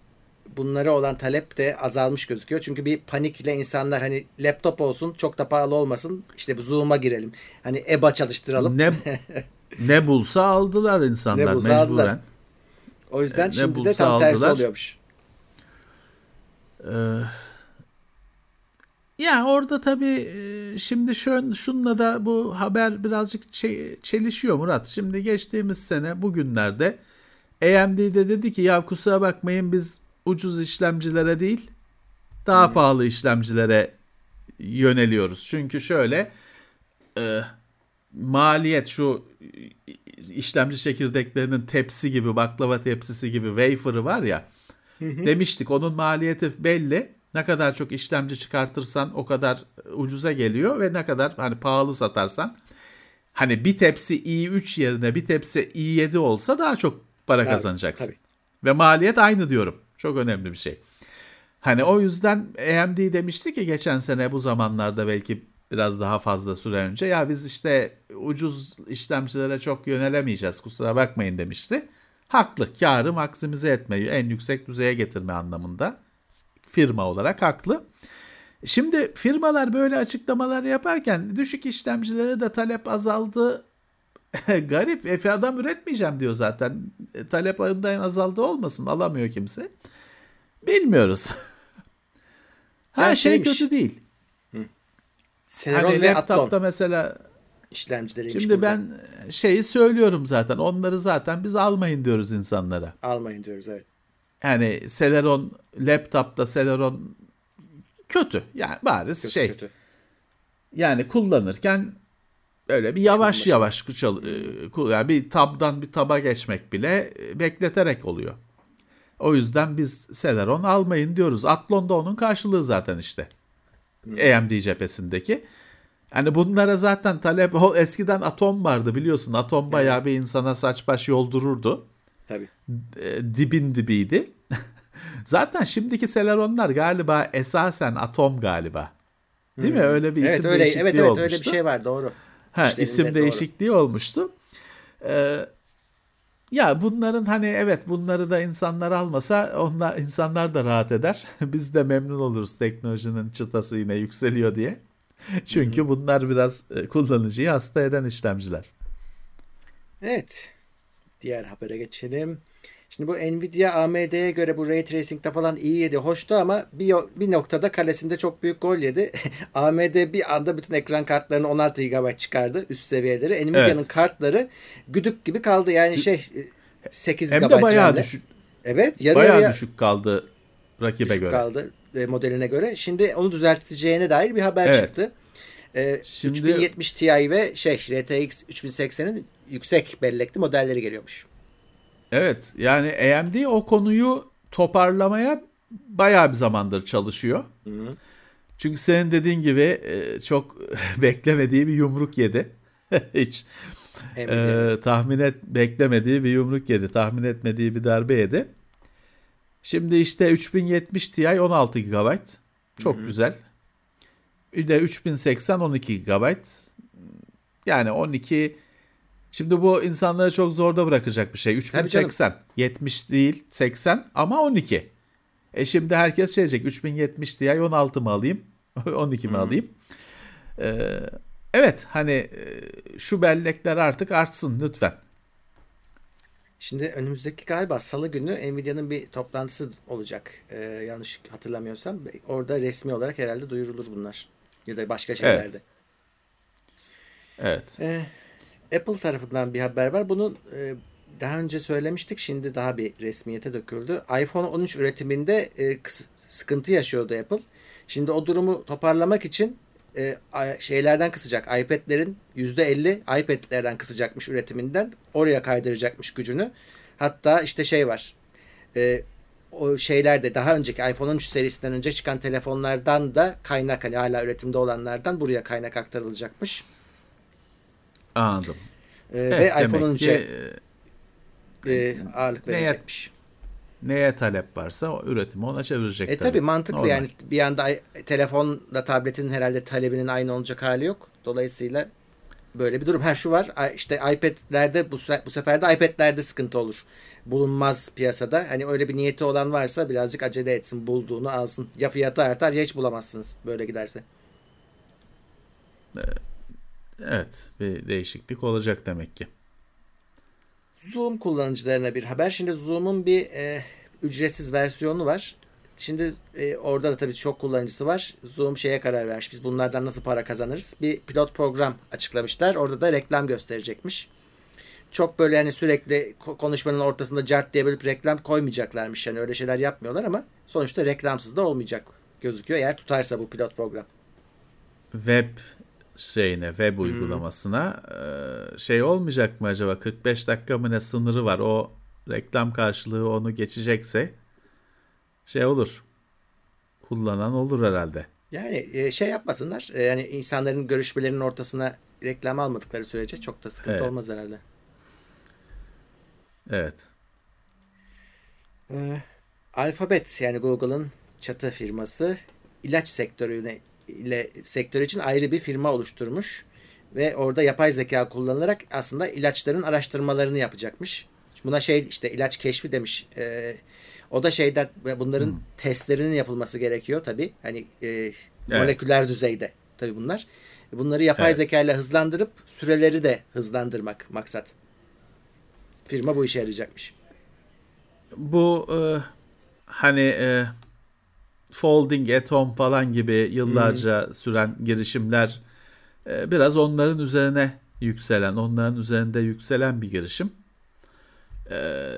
bunlara olan talep de azalmış gözüküyor. Çünkü bir panikle insanlar hani laptop olsun çok da pahalı olmasın işte bu Zoom'a girelim. Hani EBA çalıştıralım. Ne ne bulsa aldılar insanlar Ne bulsa mecburen. aldılar. O yüzden ne şimdi de tam tersi aldılar. oluyormuş. Ya orada tabii e, şimdi şön, şunla da bu haber birazcık çe- çelişiyor Murat. Şimdi geçtiğimiz sene bugünlerde AMD'de dedi ki ya kusura bakmayın biz ucuz işlemcilere değil daha pahalı işlemcilere yöneliyoruz. Çünkü şöyle e, maliyet şu işlemci çekirdeklerinin tepsi gibi baklava tepsisi gibi wafer'ı var ya demiştik onun maliyeti belli. Ne kadar çok işlemci çıkartırsan o kadar ucuza geliyor ve ne kadar hani pahalı satarsan hani bir tepsi i3 yerine bir tepsi i7 olsa daha çok para Tabii, kazanacaksın. tabii. Ve maliyet aynı diyorum. Çok önemli bir şey. Hani o yüzden AMD demişti ki geçen sene bu zamanlarda belki biraz daha fazla süre önce ya biz işte ucuz işlemcilere çok yönelemeyeceğiz kusura bakmayın demişti. Haklı. Karı maksimize etmeyi en yüksek düzeye getirme anlamında firma olarak haklı. Şimdi firmalar böyle açıklamalar yaparken düşük işlemcilere de talep azaldı. Garip. Efe adam üretmeyeceğim diyor zaten. E, talep ayından azaldı olmasın. Alamıyor kimse. Bilmiyoruz. Her şey kötü değil. Celeron Hani ve laptopta Athlon mesela işlemcileriymiş şimdi burada. ben şeyi söylüyorum zaten. Onları zaten biz almayın diyoruz insanlara. Almayın diyoruz evet. Yani Celeron laptopta Celeron kötü. Yani bariz Kötü şey. kötü. Yani kullanırken öyle bir yavaş yavaş çal, e, yani bir tabdan bir taba geçmek bile e, bekleterek oluyor. O yüzden biz Celeron almayın diyoruz. Athlon da onun karşılığı zaten işte. AMD cephesindeki. Yani bunlara zaten talep o eskiden Atom vardı biliyorsun. Atom bayağı bir insana saç baş yoldururdu Tabii. e, dibin dibiydi. Zaten şimdiki Celeron'lar galiba esasen Atom galiba. Değil mi? Öyle bir Evet isim öyle değişikliği evet evet olmuştu. öyle bir şey var doğru. Ha, İşlerinde isim doğru. değişikliği olmuştu. Ee, ya bunların hani evet bunları da insanlar almasa onlar insanlar da rahat eder. Biz de memnun oluruz teknolojinin çıtası yine yükseliyor diye. Çünkü bunlar biraz e, kullanıcıyı hasta eden işlemciler. Evet. Diğer habere geçelim. Şimdi bu Nvidia AMD'ye göre bu Ray Tracing'de falan iyi yedi. Hoştu ama bir, bir noktada kalesinde çok büyük gol yedi. AMD bir anda bütün ekran kartlarını 16 GB çıkardı üst seviyeleri. Nvidia'nın Evet. kartları güdük gibi kaldı. Yani şey 8 Hem GB de bayağı düşük, Evet yarı bayağı yarıya düşük kaldı rakibe düşük göre. kaldı e, modeline göre. Şimdi onu düzelteceğine dair bir haber Evet. çıktı. E, Şimdi- 3070 Ti ve şey RTX 3080'in yüksek bellekli modelleri geliyormuş. Evet yani AMD o konuyu toparlamaya bayağı bir zamandır çalışıyor. Çünkü senin dediğin gibi e, çok beklemediği bir yumruk yedi. Hiç. Ee, tahmin et beklemediği bir yumruk yedi. Tahmin etmediği bir darbe yedi. Şimdi işte 3070 Ti 16 GB. Çok güzel. Bir de 3080 12 GB. Yani 12 Şimdi bu insanları çok zorda bırakacak bir şey. Tabii canım. 3080 70 değil 80 ama 12. E şimdi herkes şey diyecek 3070 Ti 16 mı alayım? 12 mi alayım? Ee, evet hani e, şu bellekler artık artsın lütfen. Şimdi önümüzdeki galiba salı günü Nvidia'nın bir toplantısı olacak. Ee, yanlış hatırlamıyorsam. Orada resmi olarak herhalde duyurulur bunlar. Ya da başka şeylerde. Evet. Ee, Apple tarafından bir haber var. Bunun e, daha önce söylemiştik. Şimdi daha bir resmiyete döküldü. iPhone 13 üretiminde e, sıkıntı yaşıyordu Apple. Şimdi o durumu toparlamak için e, şeylerden kısacak. iPad'lerin %50 iPad'lerden kısacakmış üretiminden. Oraya kaydıracakmış gücünü. Hatta işte şey var. E, o şeylerde daha önceki iPhone 13 serisinden önce çıkan telefonlardan da kaynak hani hala üretimde olanlardan buraya kaynak aktarılacakmış. Anladım. Ee, Evet, ve iPhone ki, 13'e e, ağırlık neye- verilecekmiş. neye talep varsa o üretimi ona çevirecek. E tabi mantıklı Normal. yani bir anda telefonla tabletin herhalde talebinin aynı olacak hali yok. Dolayısıyla böyle bir durum. Her şu var işte iPad'lerde bu, bu sefer de iPad'lerde sıkıntı olur. Bulunmaz piyasada. Hani öyle bir niyeti olan varsa birazcık acele etsin bulduğunu alsın. Ya fiyatı artar ya hiç bulamazsınız böyle giderse. Evet bir değişiklik olacak demek ki. Zoom kullanıcılarına bir haber. Şimdi Zoom'un bir e, ücretsiz versiyonu var. Şimdi e, orada da tabii çok kullanıcısı var. Zoom şeye karar vermiş. Biz bunlardan nasıl para kazanırız? Bir pilot program açıklamışlar. Orada da reklam gösterecekmiş. Çok böyle hani sürekli ko- konuşmanın ortasında cart diye bölüp reklam koymayacaklarmış. Yani öyle şeyler yapmıyorlar ama sonuçta reklamsız da olmayacak gözüküyor. Eğer tutarsa bu pilot program. Web şeyine, web uygulamasına e, şey olmayacak mı acaba? 45 dakika mı ne sınırı var? O reklam karşılığı onu geçecekse şey olur. Kullanan olur herhalde. Yani şey yapmasınlar. Yani insanların görüşmelerinin ortasına reklam almadıkları sürece çok da sıkıntı Evet. olmaz herhalde. Evet. Ee, Alphabet yani Google'ın çatı firması ilaç sektörüne ile sektör için ayrı bir firma oluşturmuş ve orada yapay zeka kullanılarak aslında ilaçların araştırmalarını yapacakmış. Buna şey işte ilaç keşfi demiş. Ee, o da şeyden bunların testlerinin yapılması gerekiyor tabi. Hani e, moleküler düzeyde tabi bunlar. Bunları yapay Evet. zeka ile hızlandırıp süreleri de hızlandırmak maksat. Firma bu işe yarayacakmış. Bu e, hani e, Folding at Home falan gibi yıllarca süren girişimler e, biraz onların üzerine yükselen, onların üzerinde yükselen bir girişim. E,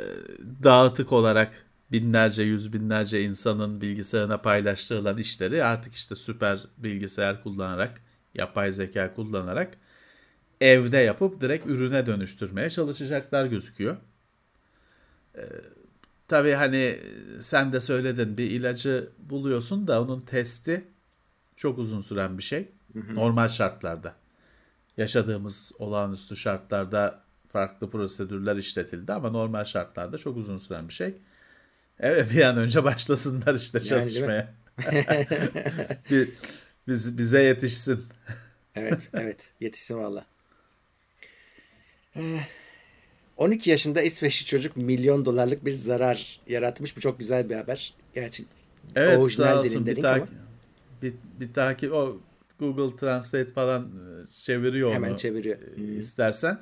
dağıtık olarak binlerce, yüz binlerce insanın bilgisayarına paylaştırılan işleri artık işte süper bilgisayar kullanarak, yapay zeka kullanarak evde yapıp direkt ürüne dönüştürmeye çalışacaklar gözüküyor. Tabii hani sen de söyledin bir ilacı buluyorsun da onun testi çok uzun süren bir şey. Normal şartlarda. Yaşadığımız olağanüstü şartlarda farklı prosedürler işletildi ama normal şartlarda çok uzun süren bir şey. Evet bir an önce başlasınlar işte Yani çalışmaya. Bir- biz, bize yetişsin. Evet, evet. Yetişsin valla. Eh, 12 yaşında İsveçli çocuk milyon dolarlık bir zarar yaratmış. Bu çok güzel bir haber. Gerçi Evet orijinal dilinde bir, tak- bir, bir takip o Google Translate falan e, çeviriyor hemen onu. çeviriyor. e, istersen.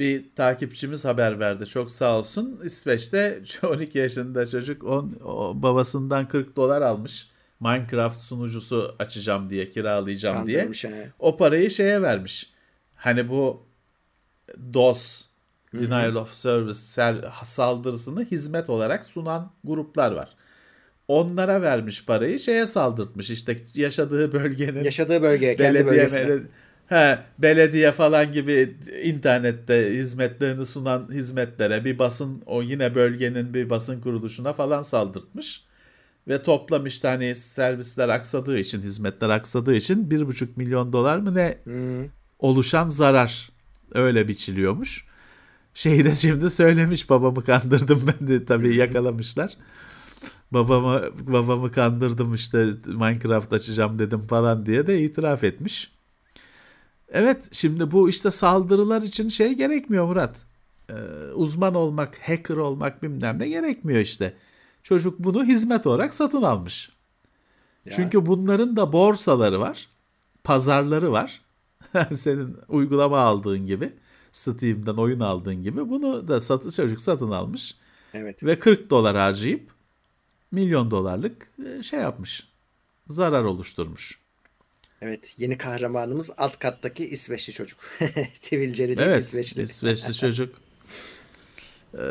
Bir takipçimiz haber verdi. Çok sağ olsun. İsveç'te 12 yaşında çocuk on, o babasından 40 dolar almış. Minecraft sunucusu açacağım diye, kiralayacağım diye. Kandırmış ha. O parayı şeye vermiş. Hani bu DOS, Denial of Service saldırısını hizmet olarak sunan gruplar var. Onlara vermiş parayı şeye saldırtmış. İşte yaşadığı bölgenin Yaşadığı bölgeye, kendi bölgesine. mele- he, belediye falan gibi internette hizmetlerini sunan hizmetlere bir basın o yine bölgenin bir basın kuruluşuna falan saldırtmış. Ve toplam işte hani servisler aksadığı için, hizmetler aksadığı için 1,5 milyon dolar mı ne oluşan zarar öyle biçiliyormuş. Şeyi de şimdi söylemiş babamı kandırdım ben de tabii yakalamışlar. Babama babamı kandırdım işte Minecraft açacağım dedim falan diye de itiraf etmiş. Evet şimdi bu işte saldırılar için şey gerekmiyor Murat. Ee, uzman olmak, hacker olmak bilmem ne gerekmiyor işte. Çocuk bunu hizmet olarak satın almış. Çünkü bunların da borsaları var, pazarları var. Senin uygulama aldığın gibi, Steam'den oyun aldığın gibi bunu da satı, çocuk satın almış. Evet. Ve 40 dolar harcayıp milyon dolarlık e, şey yapmış. Zarar oluşturmuş. Evet yeni kahramanımız alt kattaki İsveçli çocuk. Sivilceli değil Evet İsveçli. İsveçli çocuk. Ee,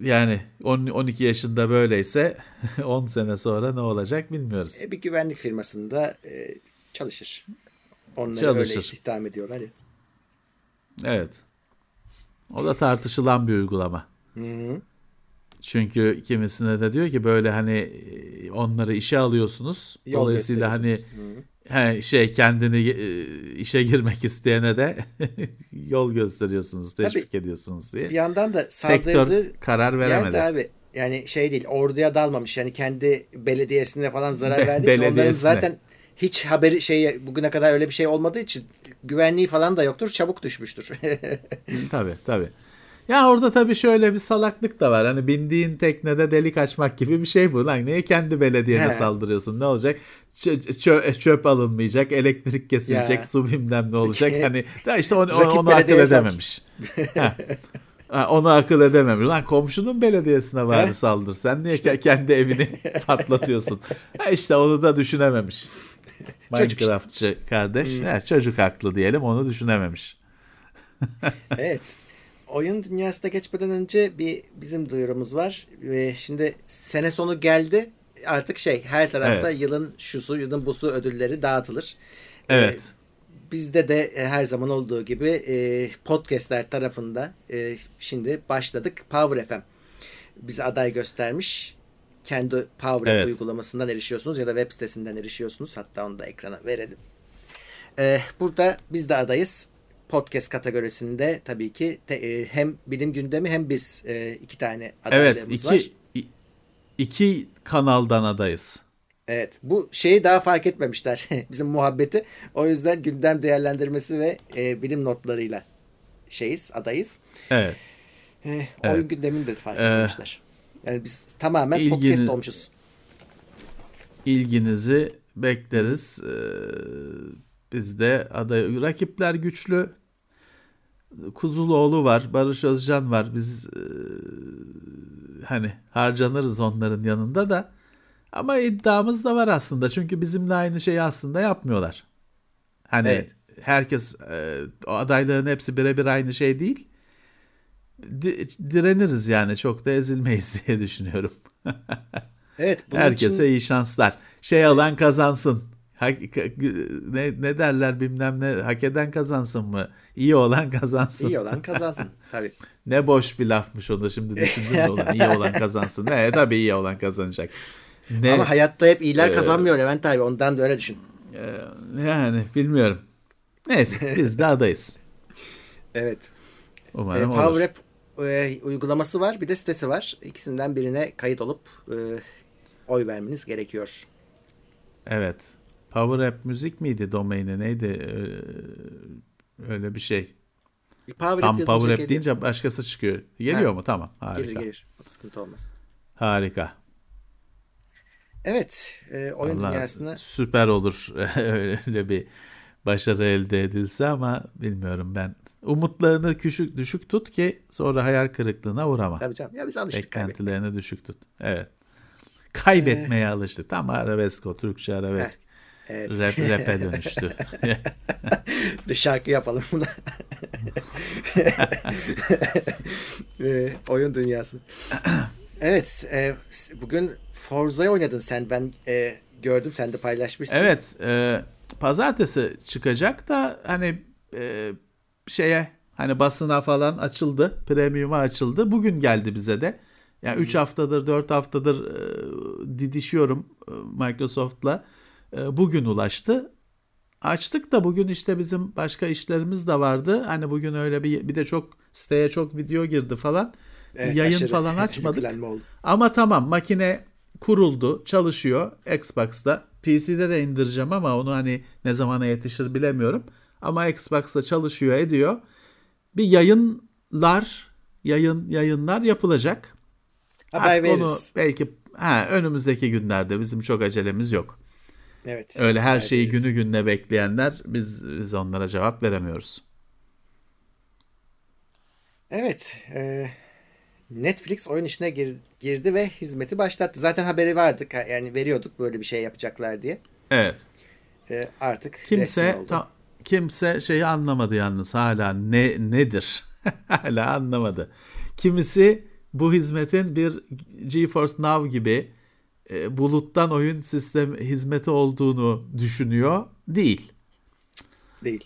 yani 10, 12 yaşında böyleyse 10 sene sonra ne olacak bilmiyoruz. E, bir güvenlik firmasında e, çalışır. Onları Çalışır. öyle istihdam ediyorlar ya. Evet. O da tartışılan bir uygulama. Çünkü kimisine de diyor ki böyle hani e, onları işe alıyorsunuz. Yol Dolayısıyla hani he, şey kendini e, işe girmek isteyene de yol gösteriyorsunuz, teşvik ediyorsunuz diye. Bir yandan da Sektör saldırdığı karar veremedi. abi yani şey değil orduya dalmamış yani kendi belediyesine falan zarar Be- verdiği için onların zaten hiç haberi şey bugüne kadar öyle bir şey olmadığı için güvenliği falan da yoktur çabuk düşmüştür. Tabii tabii. Ya orada tabii şöyle bir salaklık da var. Hani bindiğin teknede delik açmak gibi bir şey bu. Lan niye kendi belediyene He. saldırıyorsun? Ne olacak? Çö- çö- çöp alınmayacak, elektrik kesilecek, Ya. su bilmem ne olacak. Hani da işte onu, Rakip onu akıl edememiş. Ha. Onu akıl edememiş. Lan komşunun belediyesine bari saldır. Sen niye ke- kendi evini patlatıyorsun? Ha işte onu da düşünememiş. Çocuk. Minecraftçı kardeş. Ha, çocuk haklı diyelim onu düşünememiş. evet. Oyun dünyasına geçmeden önce bir bizim duyurumuz var. Ve şimdi sene sonu geldi. Artık şey her tarafta Evet. yılın şusu, yılın busu ödülleri dağıtılır. Evet. Ee, bizde de e, her zaman olduğu gibi e, podcastler tarafında e, şimdi başladık. Power FM bize aday göstermiş. Kendi Power Evet. Uygulamasından erişiyorsunuz ya da web sitesinden erişiyorsunuz. Hatta onu da ekrana verelim. Ee, burada biz de adayız. Podcast kategorisinde tabii ki te- e, hem bilim gündemi hem biz e, iki tane Evet adaylığımız var. iki, i- iki kanaldan adayız. Evet. Bu şeyi daha fark etmemişler. Bizim muhabbeti. O yüzden gündem değerlendirmesi ve e, bilim notlarıyla şeyiz, adayız. Evet. E, Oyun gündemini de fark Ee, etmemişler. Yani biz tamamen ilgini- podcast olmuşuz. İlginizi bekleriz. Ee, biz de aday rakipler güçlü. Kuzuloğlu var, Barış Özcan var. Biz e, hani harcanırız onların yanında da. Ama iddiamız da var aslında. Çünkü bizimle aynı şeyi aslında yapmıyorlar. Hani Evet. herkes e, adayların hepsi birebir aynı şey değil. Di- direniriz yani çok da ezilmeyiz diye düşünüyorum. Evet. Bunun Herkese için iyi şanslar. Şey alan kazansın. Hak- ne, ne derler bilmem ne hak eden kazansın mı? İyi olan kazansın. iyi olan kazansın. Tabii. Ne boş bir lafmış onu şimdi düşündüm de olan iyi olan kazansın. Ne tabii iyi olan kazanacak. Ne Ama hayatta hep iyiler Ee, kazanmıyor Levent abi. Ondan da öyle düşün. yani bilmiyorum. Neyse biz de adayız. Evet. E, Umarım olur. Power App e, uygulaması var. Bir de sitesi var. İkisinden birine kayıt olup e, oy vermeniz gerekiyor. Evet. Power App müzik miydi domaini neydi? Ee, öyle bir şey. Power Tam App Power App geliyor. deyince başkası çıkıyor. Geliyor Ha. mu? Tamam. Harika. Gelir gelir. O sıkıntı olmaz. Harika. Evet. e, oyun Vallahi dünyasına süper olur öyle bir başarı elde edilse ama bilmiyorum ben. Umutlarını küçük düşük tut ki sonra hayal kırıklığına uğrama. tabii canım. Ya biz alıştık kaybetmeye. Beklentilerini düşük tut. Evet. Kaybetmeye alıştık. Tam arabesk o. Türkçe arabesk. Evet. Rap, rap'e dönüştü. Bir şarkı yapalım buna. E, oyun dünyası. Evet. e, bugün Forza'yı oynadın sen. Ben e, gördüm. Sen de paylaşmışsın. evet. E, pazartesi çıkacak da hani e, şeye hani basına falan açıldı. Premium'a açıldı. Bugün geldi bize de. Yani 3 haftadır 4 haftadır e, didişiyorum e, Microsoft'la. E, bugün ulaştı. Açtık da bugün işte bizim başka işlerimiz de vardı. Hani bugün öyle bir bir de çok siteye çok video girdi falan. Evet, Yayın aşırı falan açmadık. oldu. Ama tamam makine kuruldu, çalışıyor Xbox'ta. PC'de de indireceğim ama onu hani ne zamana yetişir bilemiyorum. Ama Xbox'ta çalışıyor, ediyor. Bir yayınlar, yayın yayınlar yapılacak. Haber Artık onu veririz. belki ha, önümüzdeki günlerde bizim çok acelemiz yok. Evet. Öyle her şeyi veririz. günü gününe bekleyenler biz biz onlara cevap veremiyoruz. Evet. e, Netflix oyun işine gir- girdi ve hizmeti başlattı. Zaten haberi vardık. Yani veriyorduk böyle bir şey yapacaklar diye. Evet. E, artık Kimse resmi oldu. ta- kimse şeyi anlamadı yalnız hala ne nedir? hala anlamadı. Kimisi bu hizmetin bir GeForce Now gibi e, buluttan oyun sistem hizmeti olduğunu düşünüyor. Değil. Değil.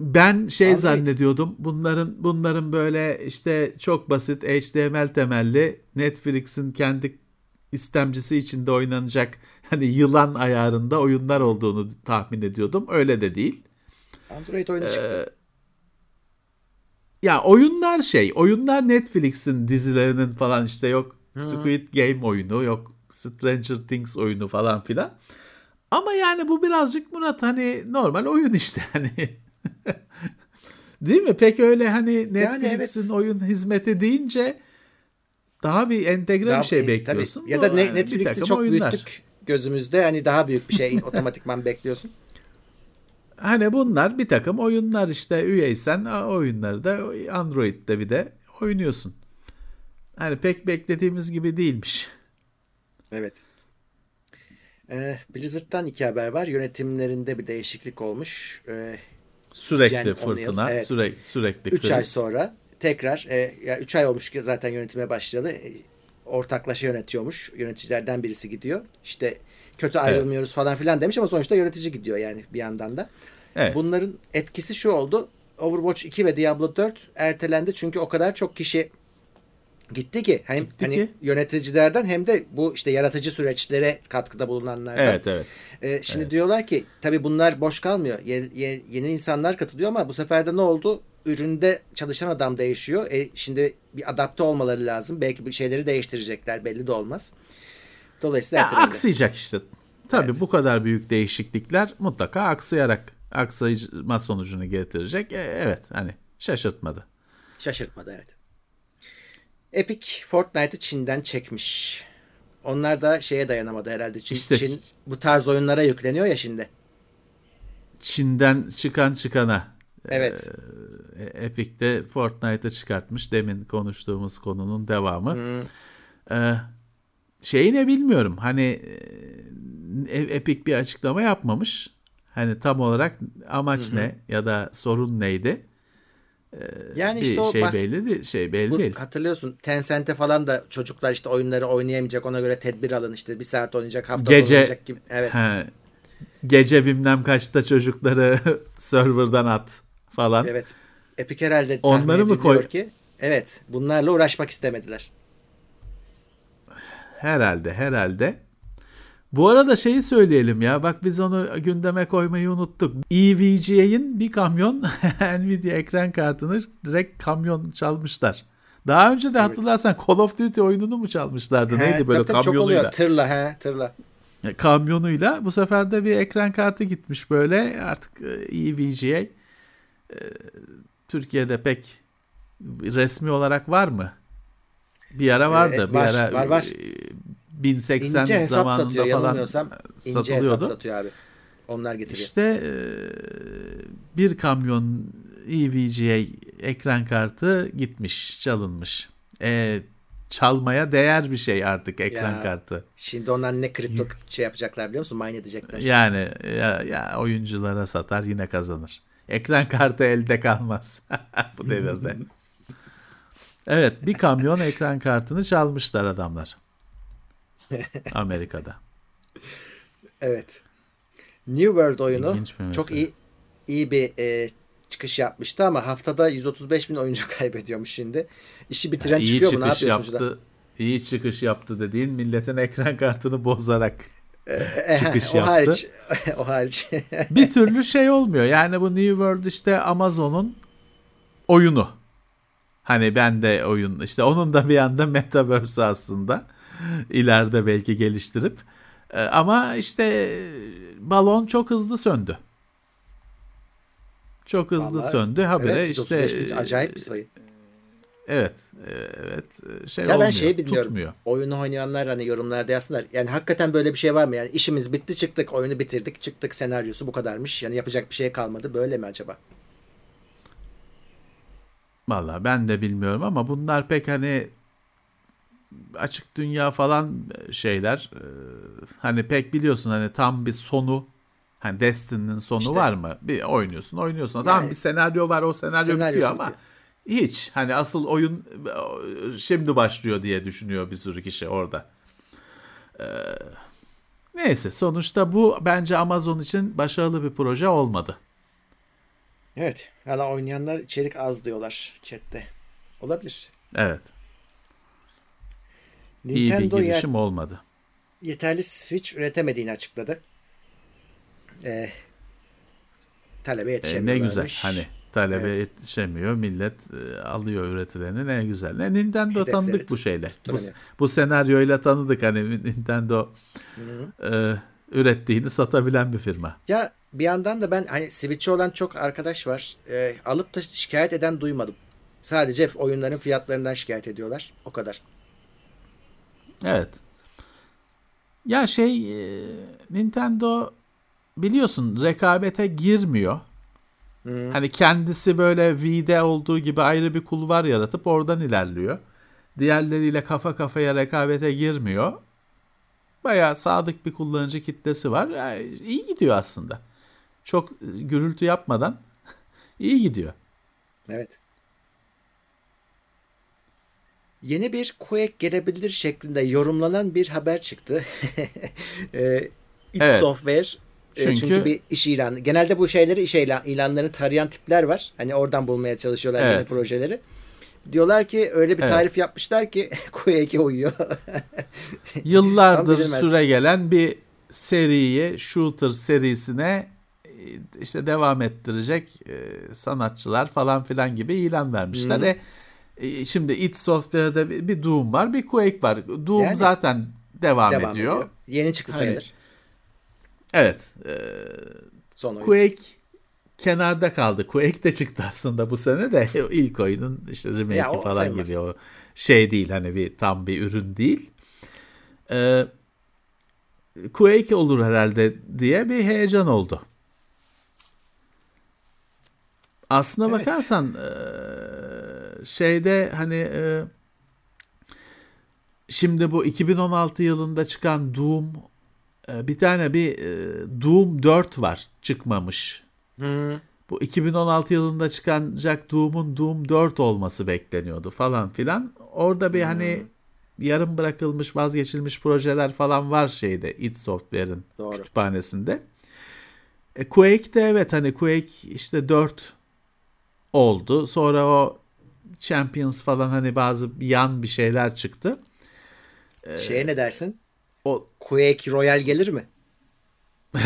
Ben şey Android. zannediyordum. Bunların bunların böyle işte çok basit HTML temelli Netflix'in kendi istemcisi içinde oynanacak hani yılan ayarında oyunlar olduğunu tahmin ediyordum. Öyle de değil. Android Ee, oyunu çıktı. Ya oyunlar şey, oyunlar Netflix'in dizilerinin falan işte yok Squid Game oyunu, yok Stranger Things oyunu falan filan. Ama yani bu birazcık Murat hani normal oyun işte hani. Değil mi? Pek öyle hani Netflix'in evet. oyun hizmeti deyince daha bir entegre Daha- bir şey bekliyorsun. Tabii. Ya da ne- yani Netflix'i çok oyunlar. büyüttük gözümüzde. Hani daha büyük bir şey otomatikman bekliyorsun. Hani bunlar bir takım oyunlar işte üyeysen oyunları da Android'de bir de oynuyorsun. Hani pek beklediğimiz gibi değilmiş. Evet. Ee, Blizzard'dan iki haber var. Yönetimlerinde bir değişiklik olmuş. Ee, Sürekli fırtına, evet. sürekli sürekli 3 ay kriz. sonra tekrar e, ya 3 ay olmuş zaten yönetime başladı. Ortaklaşa yönetiyormuş. Yöneticilerden birisi gidiyor. İşte kötü ayrılmıyoruz falan filan demiş ama sonuçta yönetici gidiyor yani bir yandan da. Evet. Bunların etkisi şu oldu. Overwatch 2 ve Diablo 4 ertelendi çünkü o kadar çok kişi gitti ki hem Gitti hani ki. yöneticilerden hem de bu işte yaratıcı süreçlere katkıda bulunanlardan. Evet evet. Ee, şimdi diyorlar ki tabii bunlar boş kalmıyor. Ye- ye- yeni insanlar katılıyor ama bu sefer de ne oldu? Üründe çalışan adam değişiyor. E, şimdi bir adapte olmaları lazım. Belki bu şeyleri değiştirecekler belli de olmaz. Dolayısıyla Ya aksayacak işte. Tabii bu kadar büyük değişiklikler mutlaka aksayarak aksayma sonucunu getirecek. E, evet hani şaşırtmadı. Şaşırtmadı evet. Epic Fortnite'ı Çin'den çekmiş. Onlar da şeye dayanamadı herhalde. Çin, İşte- Çin bu tarz oyunlara yükleniyor ya şimdi. Çin'den çıkan çıkana. Evet. E, Epic'te Fortnite'ı çıkartmış. Demin konuştuğumuz konunun devamı. E, şeyi ne bilmiyorum. Hani e, Epic bir açıklama yapmamış. Hani tam olarak amaç ne ya da sorun neydi? Yani bir işte o şey bas- belli değil. Şey belli Bu, değil. hatırlıyorsun Tencent'e falan da çocuklar işte oyunları oynayamayacak ona göre tedbir alın işte bir saat oynayacak hafta Gece oynayacak gibi. Evet. he, gece bilmem kaçta çocukları serverdan at falan. Evet. Epic herhalde Onları mı koy- ki evet bunlarla uğraşmak istemediler. Herhalde, herhalde. Bu arada şeyi söyleyelim ya. Bak biz onu gündeme koymayı unuttuk. EVGA'in bir kamyon Nvidia ekran kartını direkt kamyon çalmışlar. Daha önce de hatırlarsan Call of Duty oyununu mu çalmışlardı? He, Neydi böyle tabii çok kamyonuyla? oluyor. Tırla he tırla. kamyonuyla bu sefer de bir ekran kartı gitmiş böyle artık e, EVGA e, Türkiye'de pek resmi olarak var mı? Bir ara vardı. E, bir var, ara var, var. e, 1080 İnce hesap zamanında satıyor falan ince hesap satılıyordu. satıyor abi. Onlar getiriyor. İşte e, bir kamyon EVGA ekran kartı gitmiş, çalınmış. E, çalmaya değer bir şey artık ekran Ya. kartı. Şimdi onlar ne kripto şey yapacaklar biliyor musun? Mine edecekler. Yani ya, ya oyunculara satar yine kazanır. Ekran kartı elde kalmaz bu devirde. Evet bir kamyon ekran kartını çalmışlar adamlar. Amerika'da. Evet. New World oyunu bir çok iyi iyi bir e, çıkış yapmıştı ama haftada 135 bin oyuncu kaybediyormuş şimdi. İşi bitiren iyi çıkıyor mu? Ne yapıyorsun yaptı. İyi çıkış yaptı dediğin milletin ekran kartını bozarak. Çıkış o yaptı. hariç. o hariç. bir türlü şey olmuyor. Yani bu New World işte Amazon'un oyunu. Hani ben de oyun işte onun da bir anda metaverse aslında ileride belki geliştirip Ee, ama işte balon çok hızlı söndü. Çok hızlı Vallahi, söndü. Habire evet, işte 135 bin, acayip bir sayı. Evet, e, evet şey Ya ben olmuyor, şeyi bilmiyorum. tutmuyor. Oyunu oynayanlar hani yorumlarda yazsınlar. Yani hakikaten böyle bir şey var mı? Yani işimiz bitti çıktık, oyunu bitirdik, çıktık senaryosu bu kadarmış. Yani yapacak bir şey kalmadı. Böyle mi acaba? Vallahi ben de bilmiyorum ama bunlar pek hani açık dünya falan şeyler e, hani pek biliyorsun hani tam bir sonu hani Destiny'nin sonu İşte. var mı? Bir oynuyorsun, oynuyorsun. Tamam Yani- bir senaryo var, o senaryo Senaryosu bitiyor ama bitiyor. Hiç hani asıl oyun şimdi başlıyor diye düşünüyor bir sürü kişi orada. Ee, neyse sonuçta bu bence Amazon için başarılı bir proje olmadı. Evet. Hala oynayanlar içerik az diyorlar chatte. Olabilir. Evet. iyi bir Nintendo yer- girişim olmadı. yeterli Switch üretemediğini açıkladı. Ee, talebe E, yetişemiyor. ne güzel hani talebe Evet. yetişemiyor millet e, alıyor üretileni ne güzel. Ne Nintendo Hedefleri tanıdık bu şeyle. Bu, bu senaryoyla tanıdık hani Nintendo e, ürettiğini satabilen bir firma. Ya bir yandan da ben hani Switch'i olan çok arkadaş var. Ee, alıp da şikayet eden duymadım. Sadece oyunların fiyatlarından şikayet ediyorlar. O kadar. Evet. Ya şey e, Nintendo biliyorsun rekabete girmiyor. Hani kendisi böyle V'de olduğu gibi ayrı bir kulvar yaratıp oradan ilerliyor. Diğerleriyle kafa kafaya rekabete girmiyor. Bayağı sadık bir kullanıcı kitlesi var. Yani iyi gidiyor aslında. Çok gürültü yapmadan iyi gidiyor. Evet. Yeni bir Quake gelebilir şeklinde yorumlanan bir haber çıktı. ee, id Evet. Software e, çünkü, Çünkü- bir iş ilanı. Genelde bu şeyleri iş ilan, ilanlarını tarayan tipler var. Hani oradan bulmaya çalışıyorlar yeni Evet. projeleri. Diyorlar ki öyle bir Evet. tarif yapmışlar ki Quake'e uyuyor. Yıllardır süre gelen bir seriye, shooter serisine e, işte devam ettirecek e, sanatçılar falan filan gibi ilan vermişler. E, e, şimdi id Software'da bir, Doom var, bir Quake var. Doom Yani. zaten devam, Devam ediyor. ediyor. Yeni çıktı Hani- sayılır. Evet. e, Son oyun. Quake kenarda kaldı. Quake de çıktı aslında bu sene de ilk oyunun işte remake'i falan sayılmaz. o şey değil hani bir tam bir ürün değil. Ee, Quake olur herhalde diye bir heyecan oldu. Aslına Evet. bakarsan eee, şeyde hani eee, şimdi bu 2016 yılında çıkan Doom e, bir tane bir e, Doom 4 var çıkmamış. Hı. Bu 2016 yılında çıkacak Doom'un Doom 4 olması bekleniyordu falan filan. Orada bir hani yarım bırakılmış vazgeçilmiş projeler falan var şeyde id Software'in Doğru. kütüphanesinde. E, Quake de evet hani Quake işte 4 oldu. Sonra o Champions falan hani bazı yan bir şeyler çıktı. Şeye ne dersin? O Quake Royale gelir mi?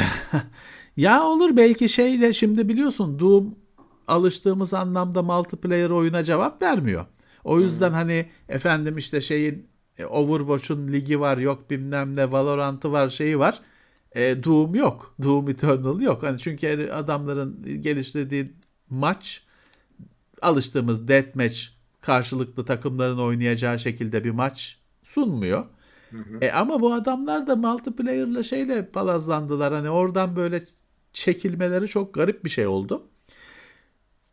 Ya olur belki şeyle şimdi biliyorsun Doom alıştığımız anlamda multiplayer oyuna cevap vermiyor. O yüzden hani efendim işte şeyin e, Overwatch'un ligi var yok bilmem ne Valorant'ı var şeyi var. E, Doom yok. Doom Eternal yok. Hani çünkü adamların geliştirdiği maç alıştığımız deathmatch karşılıklı takımların oynayacağı şekilde bir maç sunmuyor. E ama bu adamlar da multiplayer'la şeyle palazlandılar. Hani oradan böyle çekilmeleri çok garip bir şey oldu.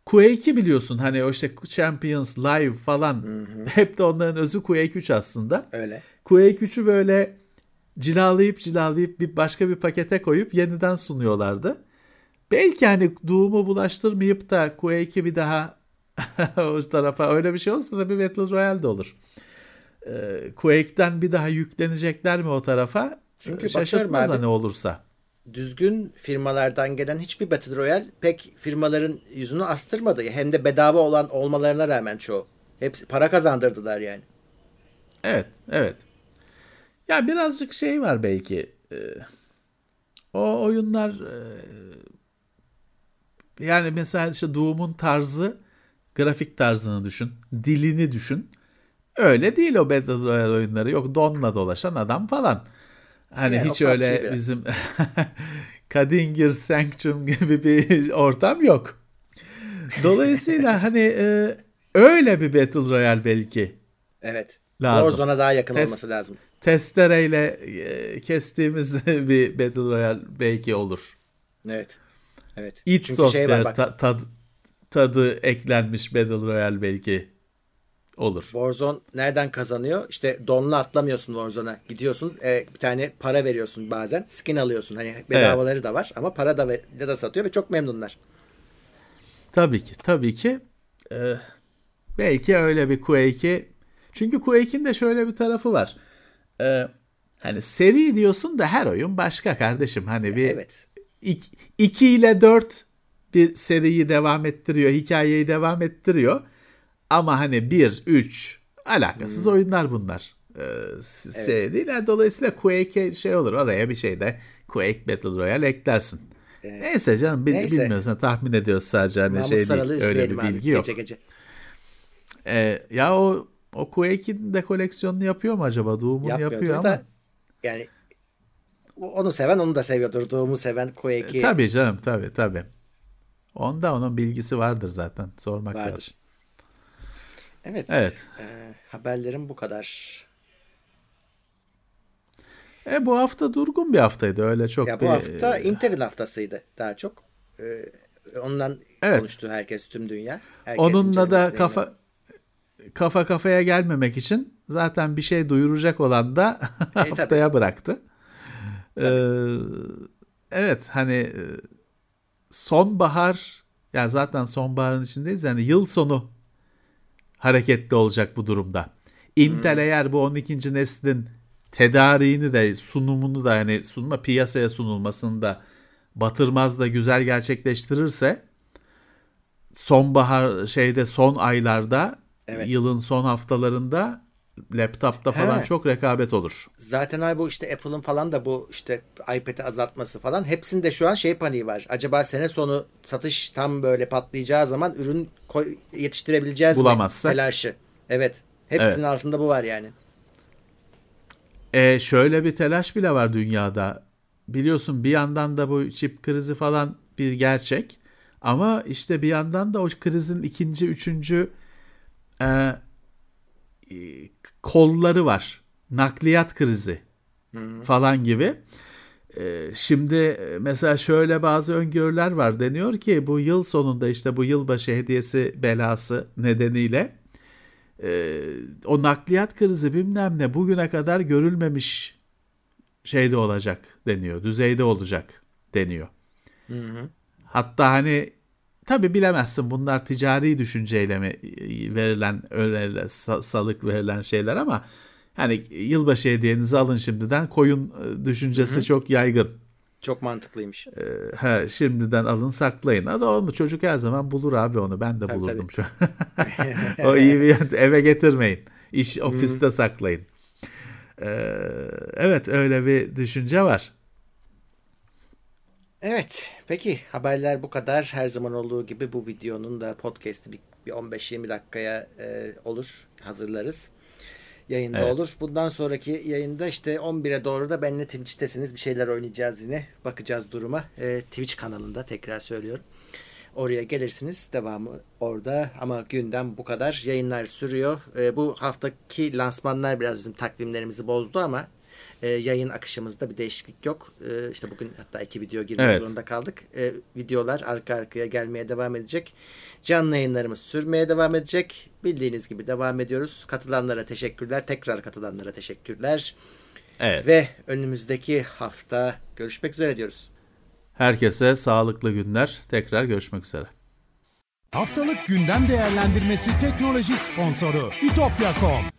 Quake'i biliyorsun hani o işte Champions Live falan hep de onların özü Quake 3 aslında. Öyle. Quake 3'ü böyle cilalayıp cilalayıp bir başka bir pakete koyup yeniden sunuyorlardı. Belki hani Doom'u bulaştırmayıp da Quake'i bir daha o tarafa öyle bir şey olsa da bir Battle Royale de olur. Ee, Quake'den bir daha yüklenecekler mi o tarafa? Çünkü Ee, Şaşırtmaz hani olursa. Düzgün firmalardan gelen hiçbir Battle Royale pek firmaların yüzünü astırmadı. Hem de bedava olan olmalarına rağmen çoğu. Hepsi para kazandırdılar yani. Evet, evet. Ya birazcık şey var belki. e, O oyunlar e, yani mesela işte Doom'un tarzı grafik tarzını düşün. Dilini düşün. Öyle değil o Battle oyunları. Yok donla dolaşan adam falan. Hani Yani hiç öyle biraz. bizim Kadingir Sanctum gibi bir ortam yok. Dolayısıyla hani e, öyle bir Battle Royale belki Evet. Lazım. Warzone'a daha yakın Test- olması lazım. testereyle e, kestiğimiz bir Battle Royale belki olur. Evet. Evet. It Çünkü Software şey var bak. ta- tad- tadı eklenmiş Battle Royale belki olur. Warzone nereden kazanıyor? İşte donla atlamıyorsun Warzone'a. Gidiyorsun e, bir tane para veriyorsun bazen. Skin alıyorsun. Hani bedavaları da var ama para da da, da satıyor ve çok memnunlar. Tabii ki, tabii ki. Ee, belki öyle bir Quake'i. Çünkü Quake'in de şöyle bir tarafı var. Ee, hani seri diyorsun da her oyun başka kardeşim. Hani bir Evet. 2 ile 4 bir seriyi devam ettiriyor, hikayeyi devam ettiriyor. Ama hani 1, 3 alakasız oyunlar bunlar. Ee, s- şey değil. Yani dolayısıyla Quake'e şey olur. Oraya bir şey de Quake Battle Royale eklersin. Neyse canım bil, Neyse. bilmiyorsan tahmin ediyoruz sadece hani Mahmut şey değil. Öyle bir üzmeyelim abi bilgi yok. gece gece. Ee, ya o o Quake'in de koleksiyonunu yapıyor mu acaba? Doom'un yapıyor ama. da yani onu seven onu da seviyordur. Doğumu seven Quake'i Tabii canım tabii tabii. Onda onun bilgisi vardır zaten. Sormak lazım. Evet. Evet. e, haberlerim bu kadar. E bu hafta durgun bir haftaydı öyle çok Ya bir bu hafta Intel'in haftasıydı daha çok. Ee, ondan Evet. konuştu herkes tüm dünya. Herkes onunla da kafa yayınladı. kafa kafaya gelmemek için zaten bir şey duyuracak olan da haftaya bıraktı. Ee, evet hani e, sonbahar yani zaten sonbaharın içindeyiz yani yıl sonu hareketli olacak bu durumda. Intel eğer bu 12. neslin tedariğini de sunumunu da yani sunma piyasaya sunulmasını da batırmaz da güzel gerçekleştirirse sonbahar şeyde son aylarda Evet. yılın son haftalarında laptopta falan He. çok rekabet olur. Zaten abi bu işte Apple'ın falan da bu işte iPad'i azaltması falan hepsinde şu an şey paniği var. Acaba sene sonu satış tam böyle patlayacağı zaman ürün koy, yetiştirebileceğiz Bulamazsak. mi? Telaşı. Evet. Hepsinin altında bu var yani. E şöyle bir telaş bile var dünyada. Biliyorsun bir yandan da bu çip krizi falan bir gerçek. Ama işte bir yandan da o krizin ikinci, üçüncü e, kolları var. Nakliyat krizi falan gibi. E, şimdi e, mesela şöyle bazı öngörüler var. Deniyor ki bu yıl sonunda işte bu yılbaşı hediyesi belası nedeniyle e, o nakliyat krizi bilmem ne bugüne kadar görülmemiş şeyde olacak deniyor. Düzeyde olacak deniyor. Hatta hani tabi bilemezsin bunlar ticari düşünceyle mi e, verilen sa- salık verilen şeyler ama hani yılbaşı hediyenizi alın şimdiden koyun e, düşüncesi çok yaygın. Çok mantıklıymış. E, ha, şimdiden alın saklayın. Hadi olmu çocuk her zaman bulur abi onu. Ben de Tabii, bulurdum şu o iyi bir eve getirmeyin. İş ofiste saklayın. Ee, evet öyle bir düşünce var. Evet. Peki haberler bu kadar. Her zaman olduğu gibi bu videonun da podcast'i bir, bir 15-20 dakikaya e, olur. Hazırlarız. Yayında Evet. olur. Bundan sonraki yayında işte 11'e doğru da benimle Twitch'tesiniz. Bir şeyler oynayacağız yine. Bakacağız duruma. E, Twitch kanalında tekrar söylüyorum. Oraya gelirsiniz. Devamı orada. Ama gündem bu kadar. Yayınlar sürüyor. E, bu haftaki lansmanlar biraz bizim takvimlerimizi bozdu ama e, yayın akışımızda bir değişiklik yok. E, işte bugün hatta iki video girmek Evet. zorunda kaldık. E, videolar arka arkaya gelmeye devam edecek. Canlı yayınlarımız sürmeye devam edecek. Bildiğiniz gibi devam ediyoruz. Katılanlara teşekkürler. Tekrar katılanlara teşekkürler. Evet. Ve önümüzdeki hafta görüşmek üzere diyoruz. Herkese sağlıklı günler. Tekrar görüşmek üzere. Haftalık gündem değerlendirmesi teknoloji sponsoru itopya.com.